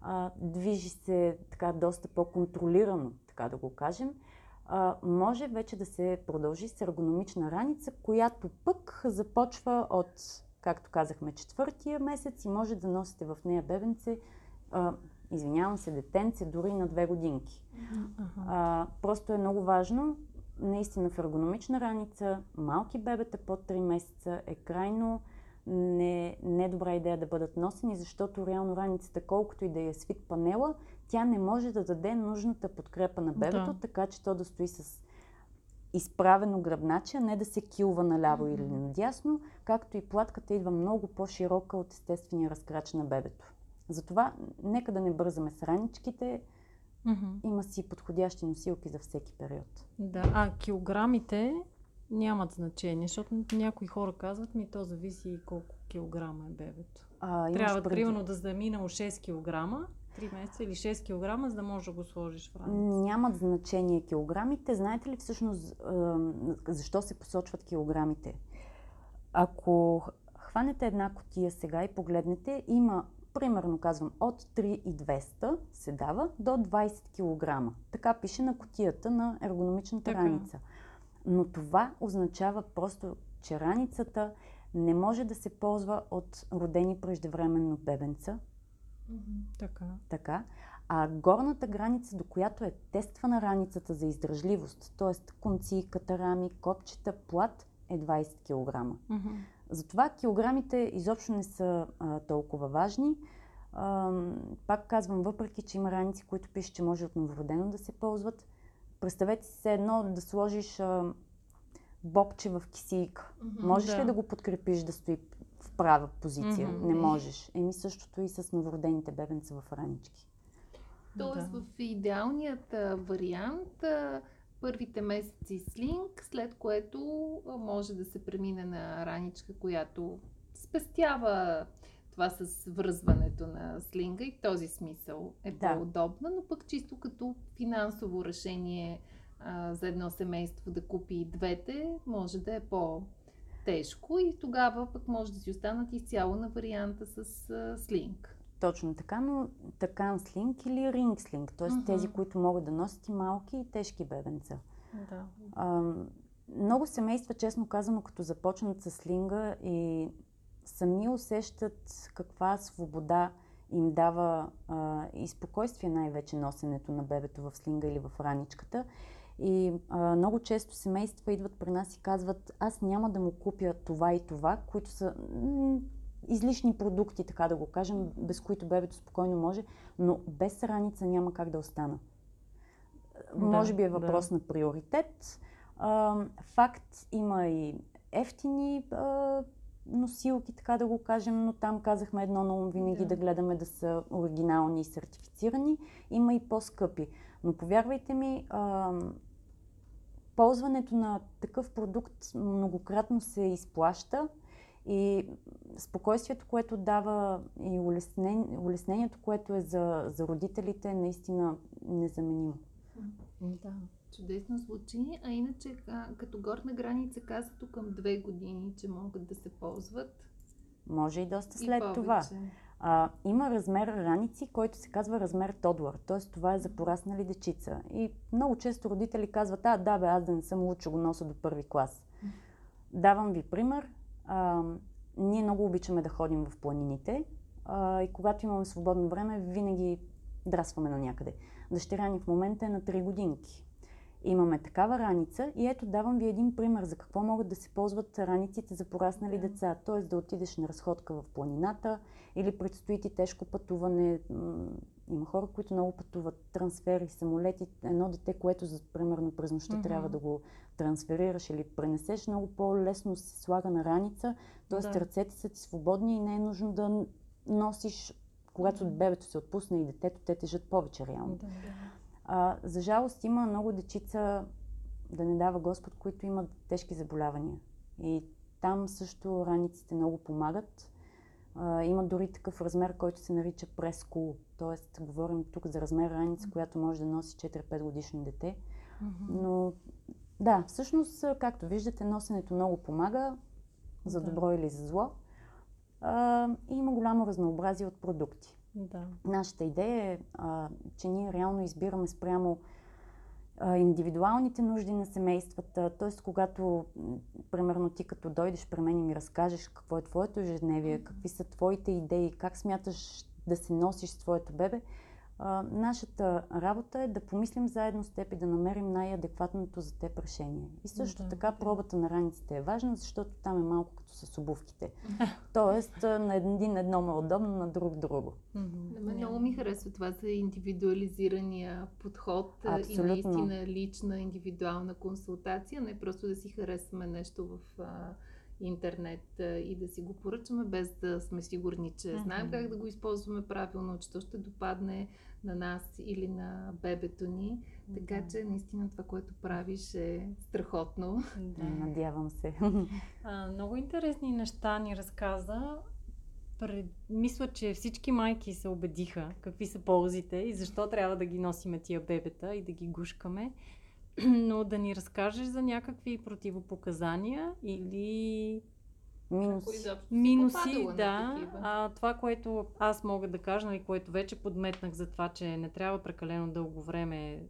а, движи се така доста по-контролирано, така да го кажем, а, може вече да се продължи с ергономична раница, която пък започва от, както казахме, четвъртия месец и може да носите в нея бебенце, а, извинявам се, детенце, дори на две годинки. А, просто е много важно, наистина в ергономична раница, малки бебета под 3 месеца е крайно не, не добра идея да бъдат носени, защото реално раницата, колкото и да е свит панела, тя не може да даде нужната подкрепа на бебето, Да. така че то да стои с изправено гръбначе, а не да се килва наляво Мгм. или надясно, както и платката идва много по-широка от естествения разкрач на бебето. Затова нека да не бързаме с раничките, Мгм. има си подходящи носилки за всеки период. Да, а килограмите нямат значение, защото някои хора казват ми, то зависи и колко килограма е бебето. А, Трябва, примерно, да заминало 6 килограма, 3 месеца или 6 килограма, за да можеш да го сложиш в раница. Нямат значение килограмите. Знаете ли всъщност защо се посочват килограмите? Ако хванете една котия сега и погледнете, има, примерно казвам, от 3,200 се дава до 20 кг. Така пише на котията на ергономичната Така. раница. Но това означава просто, че раницата не може да се ползва от родени преждевременно бебенца, Така. така. А горната граница, до която е тествана раницата за издържливост, т.е. конци, катарами, копчета, плат, е 20 кг. Затова килограмите изобщо не са а, толкова важни. А, пак казвам, въпреки, че има раници, които пише, че може от новородено да се ползват, представете си се едно да сложиш а, бобче в кисийка. Можеш Да. ли да го подкрепиш да стои права позиция? Мгм. Не можеш. Еми същото и с новородените бебенца в ранички. Тоест Да. в идеалният а, вариант а, първите месеци слинг, след което а, може да се премине на раничка, която спестява това с връзването на слинга и в този смисъл е Да. по-удобна, но пък чисто като финансово решение а, за едно семейство да купи и двете, може да е по-тежко и тогава пък може да си останат изцяло на варианта с а, слинг. Точно така, но такан слинг или ринг слинг, т.е. Мгм. тези, които могат да носят и малки и тежки бебенца. Да. А, много семейства, честно казано, като започнат с слинга и сами усещат каква свобода им дава а, и спокойствие най-вече носенето на бебето в слинга или в раничката. И а, много често семейства идват при нас и казват, аз няма да му купя това и това, които са м, излишни продукти, така да го кажем, без които бебето спокойно може, но без раница няма как да остана. Да, Може би е да. въпрос на приоритет. А, факт има и ефтини а, носилки, така да го кажем, но там казахме едно на ум винаги Да. да. гледаме да са оригинални и сертифицирани. Има и по-скъпи. Но повярвайте ми, а, ползването на такъв продукт многократно се изплаща и спокойствието, което дава и улеснен, улеснението, което е за, за родителите, е наистина незаменимо. Да. Чудесно звучи, а иначе като горна граница казато към две години, че могат да се ползват. Може и доста и след повече. това. А, има размер раници, който се казва размер Тодлър, т.е. това е за пораснали дечица. И много често родители казват, а да бе, аз да не съм луд, че го нося до първи клас. Давам ви пример. А, ние много обичаме да ходим в планините а, и когато имаме свободно време, винаги драсваме на някъде. Дъщеря ни в момента е на 3 годинки. Имаме такава раница и ето давам ви един пример за какво могат да се ползват раниците за пораснали деца. Т.е. да отидеш на разходка в планината или предстои ти тежко пътуване. Има хора, които много пътуват, трансфери, самолети. Едно дете, което за, примерно през нощта mm-hmm. трябва да го трансферираш или пренесеш, много по-лесно се слага на раница. Т.е. Да. ръцете са ти свободни и не е нужно да носиш, когато mm-hmm. бебето се отпусне и детето, те тежат повече реално. Да, да. А, за жалост има много дечица, да не дава Господ, които имат тежки заболявания. И там също раниците много помагат. А, има дори такъв размер, който се нарича прескул. Тоест, говорим тук за размер раница, която може да носи 4-5 годишно дете. Но да, всъщност, както виждате, носенето много помага, за добро или за зло. А, и има голямо разнообразие от продукти. Да. Нашата идея е, а, че ние реално избираме спрямо а, индивидуалните нужди на семействата. Т.е. когато, примерно, ти като дойдеш при мен и ми разкажеш какво е твоето ежедневие, какви са твоите идеи, как смяташ да се носиш с твоето бебе, а, нашата работа е да помислим заедно с теб и да намерим най-адекватното за теб решение. И също да, така да. пробата на раниците е важна, защото там е малко като с обувките. Тоест на един едно му е удобно, на друг друго. На мен много ми харесва това за индивидуализирания подход Абсолютно. и наистина лична индивидуална консултация, не просто да си харесваме нещо в интернет и да си го поръчаме, без да сме сигурни, че знаем как да го използваме правилно, че то ще допадне на нас или на бебето ни. Така да. че наистина това, което правиш е страхотно. Да. Надявам се. А, много интересни неща ни разказа. Пред... Мисля, че всички майки се убедиха какви са ползите и защо трябва да ги носиме тия бебета и да ги гушкаме. но да ни разкажеш за някакви противопоказания или Минуси. Минуси, да. А, това, което аз мога да кажа, и нали, което вече подметнах за това, че не трябва прекалено дълго време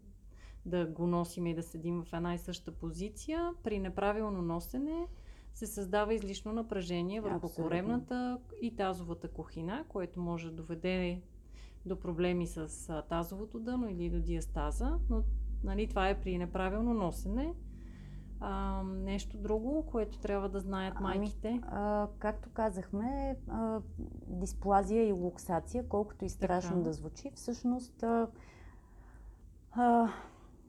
да го носим и да седим в една и съща позиция, при неправилно носене се създава излишно напрежение върху Абсолютно. коремната и тазовата кухина, което може да доведе до проблеми с тазовото дъно или до диастаза, но Нали, това е при неправилно носене. А, нещо друго, което трябва да знаят ами, майките? Ами, а, както казахме, а, дисплазия и луксация, колкото и страшно така. да звучи, всъщност а, а,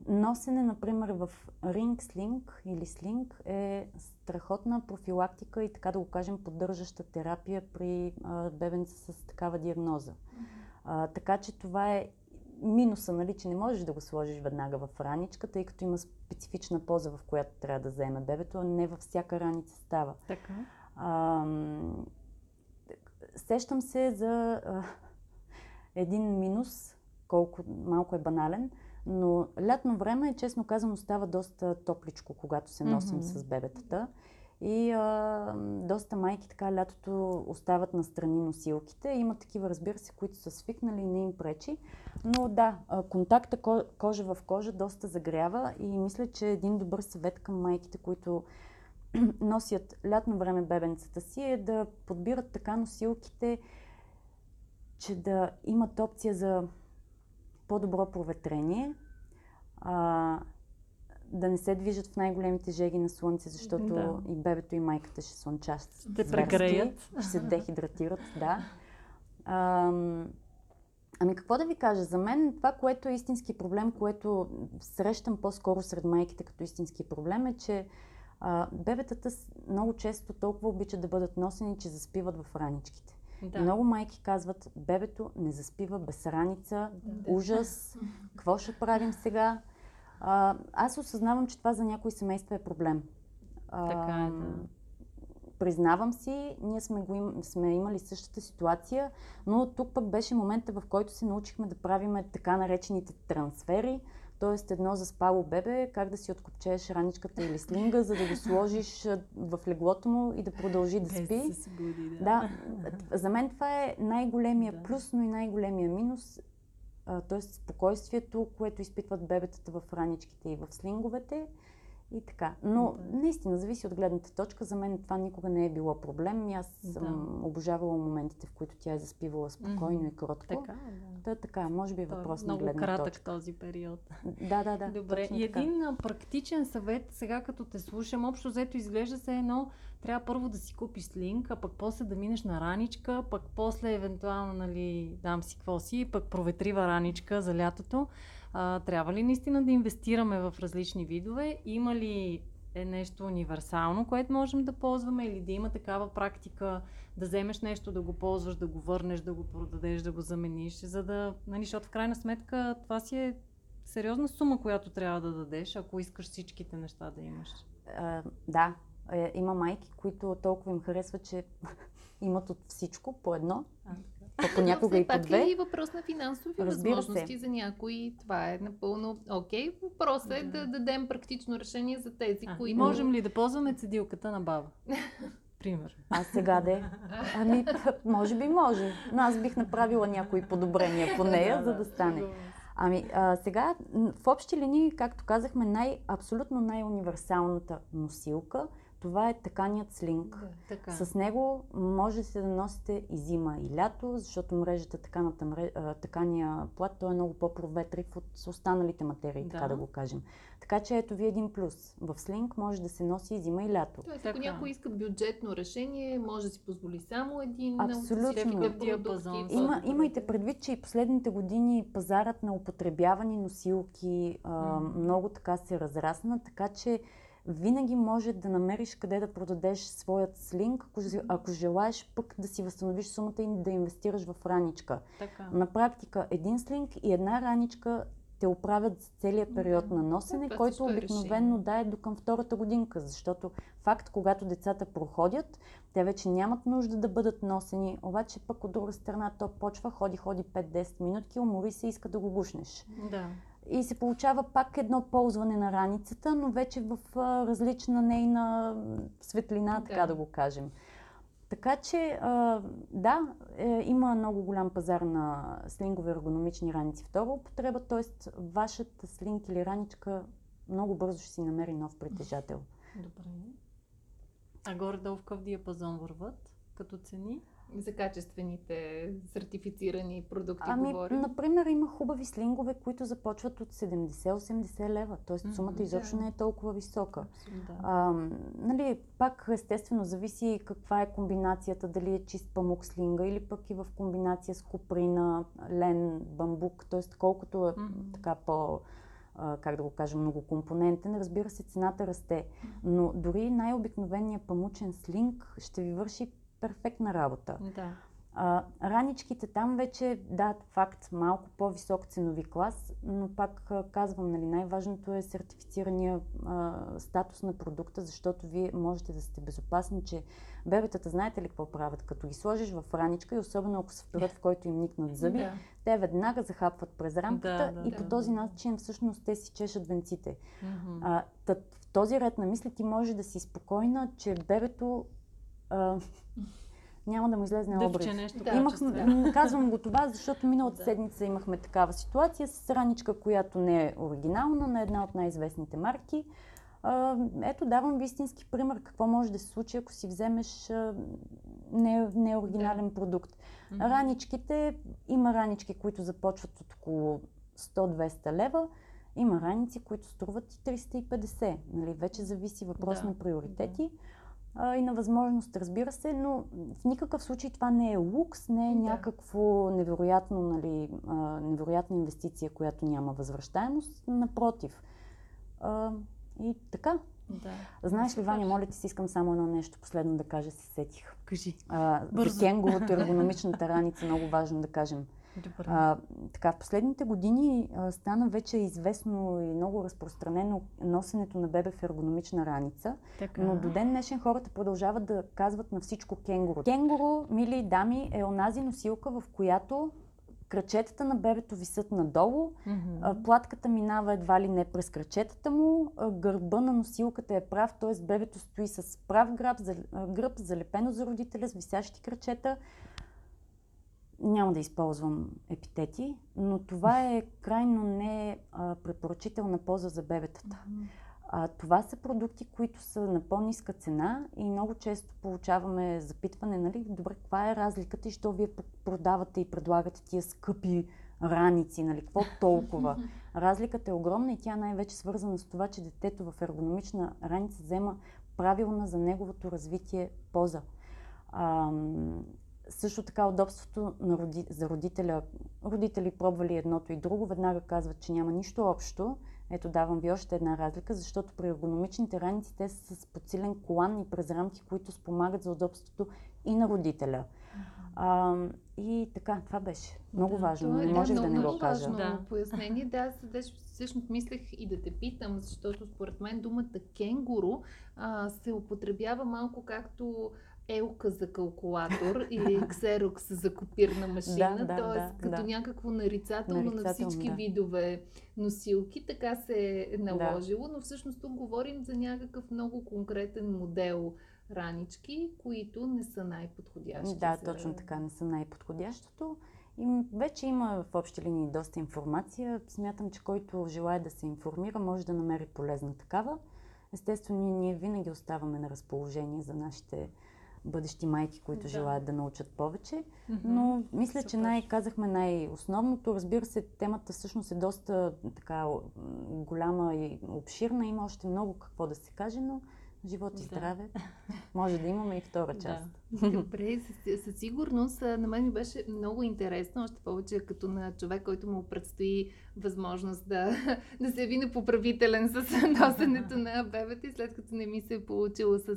носене, например, в ринг слинг или слинг е страхотна профилактика и така да го кажем поддържаща терапия при а, бебенца с такава диагноза. А, така че това е минуса, нали, че не можеш да го сложиш веднага в раничка, тъй като има специфична поза, в която трябва да вземе бебето, а не във всяка раница става. Така. А, сещам се за а, един минус, колко малко е банален, но лятно време, честно казано, става доста топличко, когато се носим mm-hmm. с бебетата. И а, доста майки така лятото остават на страни носилките. Има такива, разбира се, които са свикнали и не им пречи. Но да, контакта кожа в кожа доста загрява и мисля, че един добър съвет към майките, които носят лятно време бебенцата си е да подбират така носилките, че да имат опция за по-добро проветрение, а, да не се движат в най-големите жеги на слънце, защото да. и бебето и майката ще слънчат. Ще прегреят. Ще се дехидратират, да. А, ами какво да ви кажа? За мен това, което е истински проблем, което срещам по-скоро сред майките като истински проблем е, че а, бебетата много често толкова обичат да бъдат носени, че заспиват в раничките. Да. Много майки казват, бебето не заспива без раница, да. ужас, какво ще правим сега? А, аз осъзнавам, че това за някои семейства е проблем. Така е, да. Признавам си, ние сме, го им, сме имали същата ситуация, но тук пък беше момента, в който се научихме да правим така наречените трансфери, т.е. едно заспало бебе, как да си откопчееш раничката или слинга, за да го сложиш в леглото му и да продължи да спи. Да, се буди, да. да. За мен това е най-големия да. плюс, но и най-големия минус т.е. спокойствието, което изпитват бебетата в раничките и в слинговете И така. Но Да. наистина зависи от гледната точка. За мен това никога не е било проблем. И аз съм обожавала моментите, в които тя е заспивала спокойно Мгм. и кротко. Така, да. Та, така, може би е Той е въпрос на много гледна кратък точка. този период. Да, да, да. Добре, и така. един а, практичен съвет, сега като те слушам, общо взето изглежда се едно, трябва първо да си купиш слинг, а пък после да минеш на раничка, пък после евентуално, нали, дам си какво си, пък проветрива раничка за лятото. А, трябва ли наистина да инвестираме в различни видове? Има ли е нещо универсално, което можем да ползваме или да има такава практика да вземеш нещо, да го ползваш, да го върнеш, да го продадеш, да го замениш, за да, нали, защото в крайна сметка това си е сериозна сума, която трябва да дадеш, ако искаш всичките неща да имаш. А, да, е, има майки, които толкова им харесва, че имат от всичко по едно, а понякога Но и по пак две. е и въпрос на финансови Разбира възможности се. за някои. Това е напълно окей. Въпросът е Да. да дадем практично решение за тези, А, които... Можем ли да ползваме цедилката на баба? Пример. А сега де? Ами, може би може. Но аз бих направила някои подобрения по нея, за да стане. Ами, а, сега, в общи линии, както казахме, най, абсолютно най-универсалната носилка, това е таканият слинг. Да. Така. С него можете да носите и зима и лято, защото мрежата, таканата, мре- такания плат, той е много по-проветрив от останалите материи, така Да. да го кажем. Така че ето ви един плюс. В слинг може да се носи и зима и лято. Тоест, ако Така. някой иска бюджетно решение, може да си позволи само един Абсолютно. диапазон. Има, имайте предвид, че и последните години пазарът на употребявани носилки а, много така се разрасна, така че винаги може да намериш къде да продадеш своят слинг, ако, ако желаеш пък да си възстановиш сумата и да инвестираш в раничка. Така. На практика един слинг и една раничка те оправят за целият период Да. на носене, Това който обикновенно да е до към втората годинка, защото факт, когато децата проходят, те вече нямат нужда да бъдат носени, обаче пък от друга страна то почва, ходи, ходи 5-10 минутки, умори се, иска да го гушнеш. Да. И се получава пак едно ползване на раницата, но вече в различна нейна светлина, така Да. го кажем. Така че, да, е, има много голям пазар на слингови ергономични раници втора употреба, т.е. вашата слинг или раничка много бързо ще си намери нов притежател. Добре. А горе-долу в какъв диапазон върват като цени? За качествените сертифицирани продукти Ами, говорим. например, има хубави слингове, които започват от 70-80 лева. Мгм, сумата изобщо да. не е толкова висока. Абсолютно. А, нали, пак естествено зависи каква е комбинацията, дали е чист памук слинга или пък и в комбинация с куприна, лен, бамбук, т.е. колкото е Мгм. така по, как да го кажа, многокомпонентен, разбира се, цената расте. Но дори най-обикновеният памучен слинг ще ви върши перфектна работа. да. А, раничките там вече, да, факт, малко по-висок ценови клас, но пак казвам, нали, най-важното е сертифицирания а, статус на продукта, защото вие можете да сте безопасни, че бебетата, знаете ли какво правят? Като ги сложиш в раничка и особено ако са в период, в който им никнат зъби, Да. те веднага захапват през рамката Да, да, и да. по този начин всъщност те си чешат венците. Мгм. А, тът, в този ред на мисли ти може да си спокойна, че бебето а, няма да му излезне обрив. Дъвче нещо Да. Имахме, казвам го това, защото миналата Да. седмица имахме такава ситуация с раничка, която не е оригинална на една от най-известните марки. А, ето, давам ви истински пример какво може да се случи, ако си вземеш а, не, не оригинален продукт. Мгм. Раничките, има ранички, които започват от около 100-200 лева, има раници, които струват и 350. Нали? Вече зависи въпрос Да, на приоритети а, и на възможност, разбира се, но в никакъв случай това не е лукс, не е Да. някакво невероятно, нали, а, невероятна инвестиция, която няма възвръщаемост. Напротив. А, и така. Да. Знаеш ли. Ваня, моля ти се, искам само едно нещо последно да кажа, се сетих. Кажи. А, Бързо. за кенгурото, ергономичната раница, много важно да кажем. Добре. А, така, в последните години а, стана вече известно и много разпространено носенето на бебе в ергономична раница, така. но до ден днешен хората продължават да казват на всичко кенгуру. Кенгуру, мили дами, е онази носилка, в която крачетата на бебето висят надолу, а, платката минава едва ли не през крачетата му, гърба на носилката е прав, т.е. бебето стои с прав гръб залепено за родителя, с висящи крачета. Няма да използвам епитети, но това е крайно не а, препоръчителна поза за бебетата. Мгм. А, това са продукти, които са на по-ниска цена и много често получаваме запитване, нали, добре, каква е разликата и що вие продавате и предлагате тия скъпи раници, нали, какво толкова. Разликата е огромна и тя най-вече свързана с това, че детето в ергономична раница взема правилна за неговото развитие поза. А, също така удобството на роди, за родителя. Родители пробвали едното и друго, веднага казват, че няма нищо общо. Ето давам ви още една разлика, защото при ергономичните раници те са с подсилен колан и през рамки, които спомагат за удобството и на родителя. А, и така, това беше много да, важно. Това не можех да, да не много го кажа. Важно да. пояснение. Да, всъщност мислех и да те питам, защото според мен думата кенгуру а, се употребява малко както елка за калкулатор или ксерокс за копирна машина, да, да, т.е. да, като да. някакво нарицателно, Нарицателно, на всички да. видове носилки, така се е наложило, да. но всъщност тук говорим за някакъв много конкретен модел ранички, които не са най-подходящи. Да, за... точно така, не са най-подходящото. И вече има в общи линии доста информация. Смятам, че който желая да се информира, може да намери полезна такава. Естествено, ние, винаги оставаме на разположение за нашите бъдещи майки, които Да. желаят да научат повече. Мгм. Но мисля, че Супер. най- казахме най-основното. Разбира се, темата всъщност е доста така голяма и обширна. Има още много какво да се каже, но живот и Да. здраве. Може да имаме и втора Да. част. Добре, със, със сигурност на мен ми беше много интересно, още повече като на човек, който му предстои възможност да, да се яви непоправителен с носенето на бебета и след като не ми се е получило с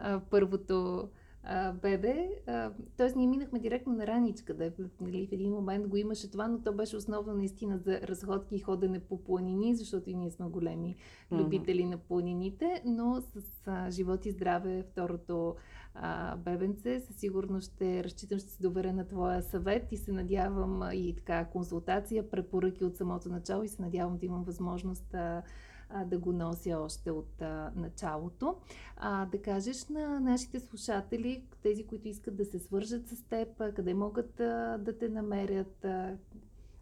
а, първото а, бебе. А, тоест ние минахме директно на раничка, да, нали, в един момент го имаше това, но то беше основно наистина за разходки и ходене по планини, защото и ние сме големи любители на планините, но с а, живот и здраве второто а, бебенце със сигурност ще разчитам, ще се доверя на твоя съвет и се надявам и така консултация, препоръки от самото начало и се надявам да имам възможност а, да го нося още от а, началото. А, да кажеш на нашите слушатели, тези, които искат да се свържат с теб, къде могат а, да те намерят, а,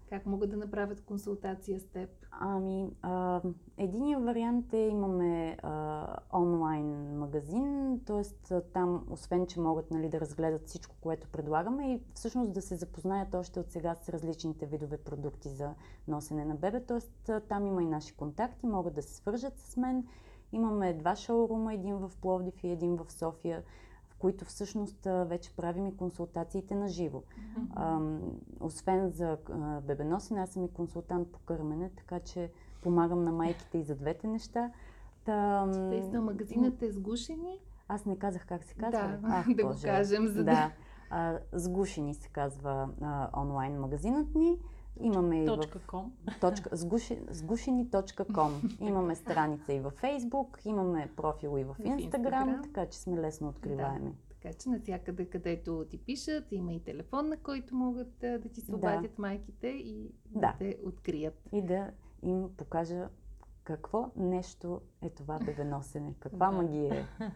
как могат да направят консултация с теб. Ами, а, единият вариант е имаме а, онлайн магазин, т.е. там, освен че могат нали, да разгледат всичко, което предлагаме и всъщност да се запознаят още от сега с различните видове продукти за носене на бебе, т.е. там има и наши контакти, могат да се свържат с мен. Имаме два шоурума, един в Пловдив и един в София, които всъщност вече правим и консултациите на живо. Ам, освен за а, бебеносене, аз съм и консултант по кърмене, така че помагам на майките и за двете неща. Та, м, Чудесно, магазинът е сгушени. Аз не казах как се казва. Да, Ах, да го Боже. кажем, за да... Да. А, сгушени се казва а, онлайн магазинът ни. Имаме и в Точка сгуши, сгушени.com. Имаме страница и във Facebook, имаме профил и в Instagram, Instagram. така че сме лесно откриваеми. Така че навсякъде, където ти пишат, има и телефон, на който могат да ти се обадят майките и да. Да. те открият. И да им покажа какво нещо е това бебеносене, каква Да. магия е.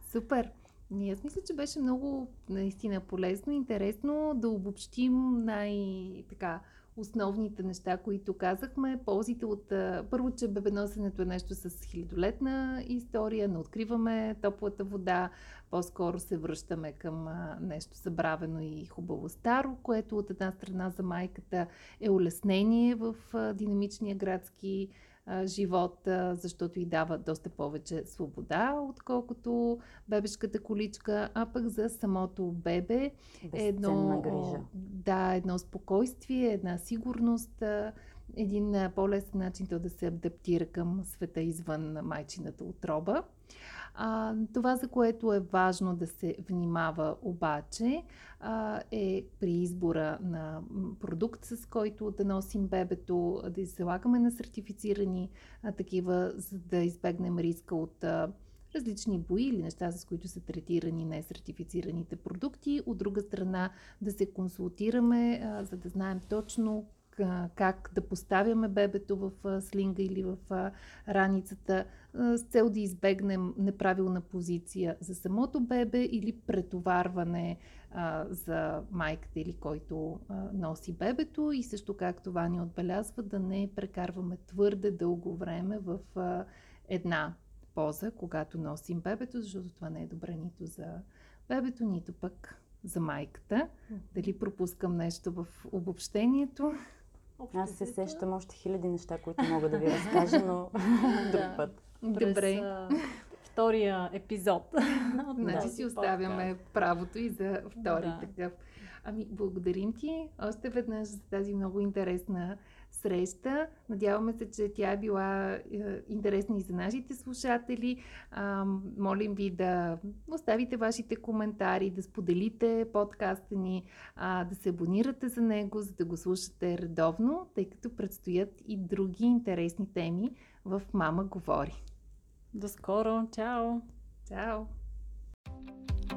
Супер! Ние аз мисля, че беше много наистина полезно, интересно да обобщим най-така основните неща, които казахме. Ползите от... Първо, че бебеносенето е нещо с хилядолетна история, не откриваме топлата вода, по-скоро се връщаме към нещо забравено и хубаво старо, което от една страна за майката е улеснение в динамичния градски живот, защото й дава доста повече свобода, отколкото бебешката количка, а пък за самото бебе е едно, грижа. да, едно спокойствие, една сигурност, един по-лесен начин то да се адаптира към света извън майчината отроба. А, това, за което е важно да се внимава обаче, е при избора на продукт, с който да носим бебето, да залагаме на сертифицирани такива, за да избегнем риска от различни бои или неща, с които са третирани несертифицираните продукти. От друга страна, да се консултираме, а, за да знаем точно как да поставяме бебето в слинга или в раницата, с цел да избегнем неправилна позиция за самото бебе или претоварване за майката или който носи бебето и също както Ваня отбелязва, да не прекарваме твърде дълго време в една поза, когато носим бебето, защото това не е добре нито за бебето, нито пък за майката. Дали пропускам нещо в обобщението? Аз се сещам още хиляди неща, които мога да ви разкажа, но друг път. Добре. втория епизод. Значи си оставяме правото и за втори Да. такъв. Ами, благодарим ти още веднъж за тази много интересна среща. Надяваме се, че тя е била е, интересна и за нашите слушатели. А, молим ви да оставите вашите коментари, да споделите подкаста ни, а, да се абонирате за него, за да го слушате редовно, тъй като предстоят и други интересни теми в Мама говори. До скоро. Чао! Чао!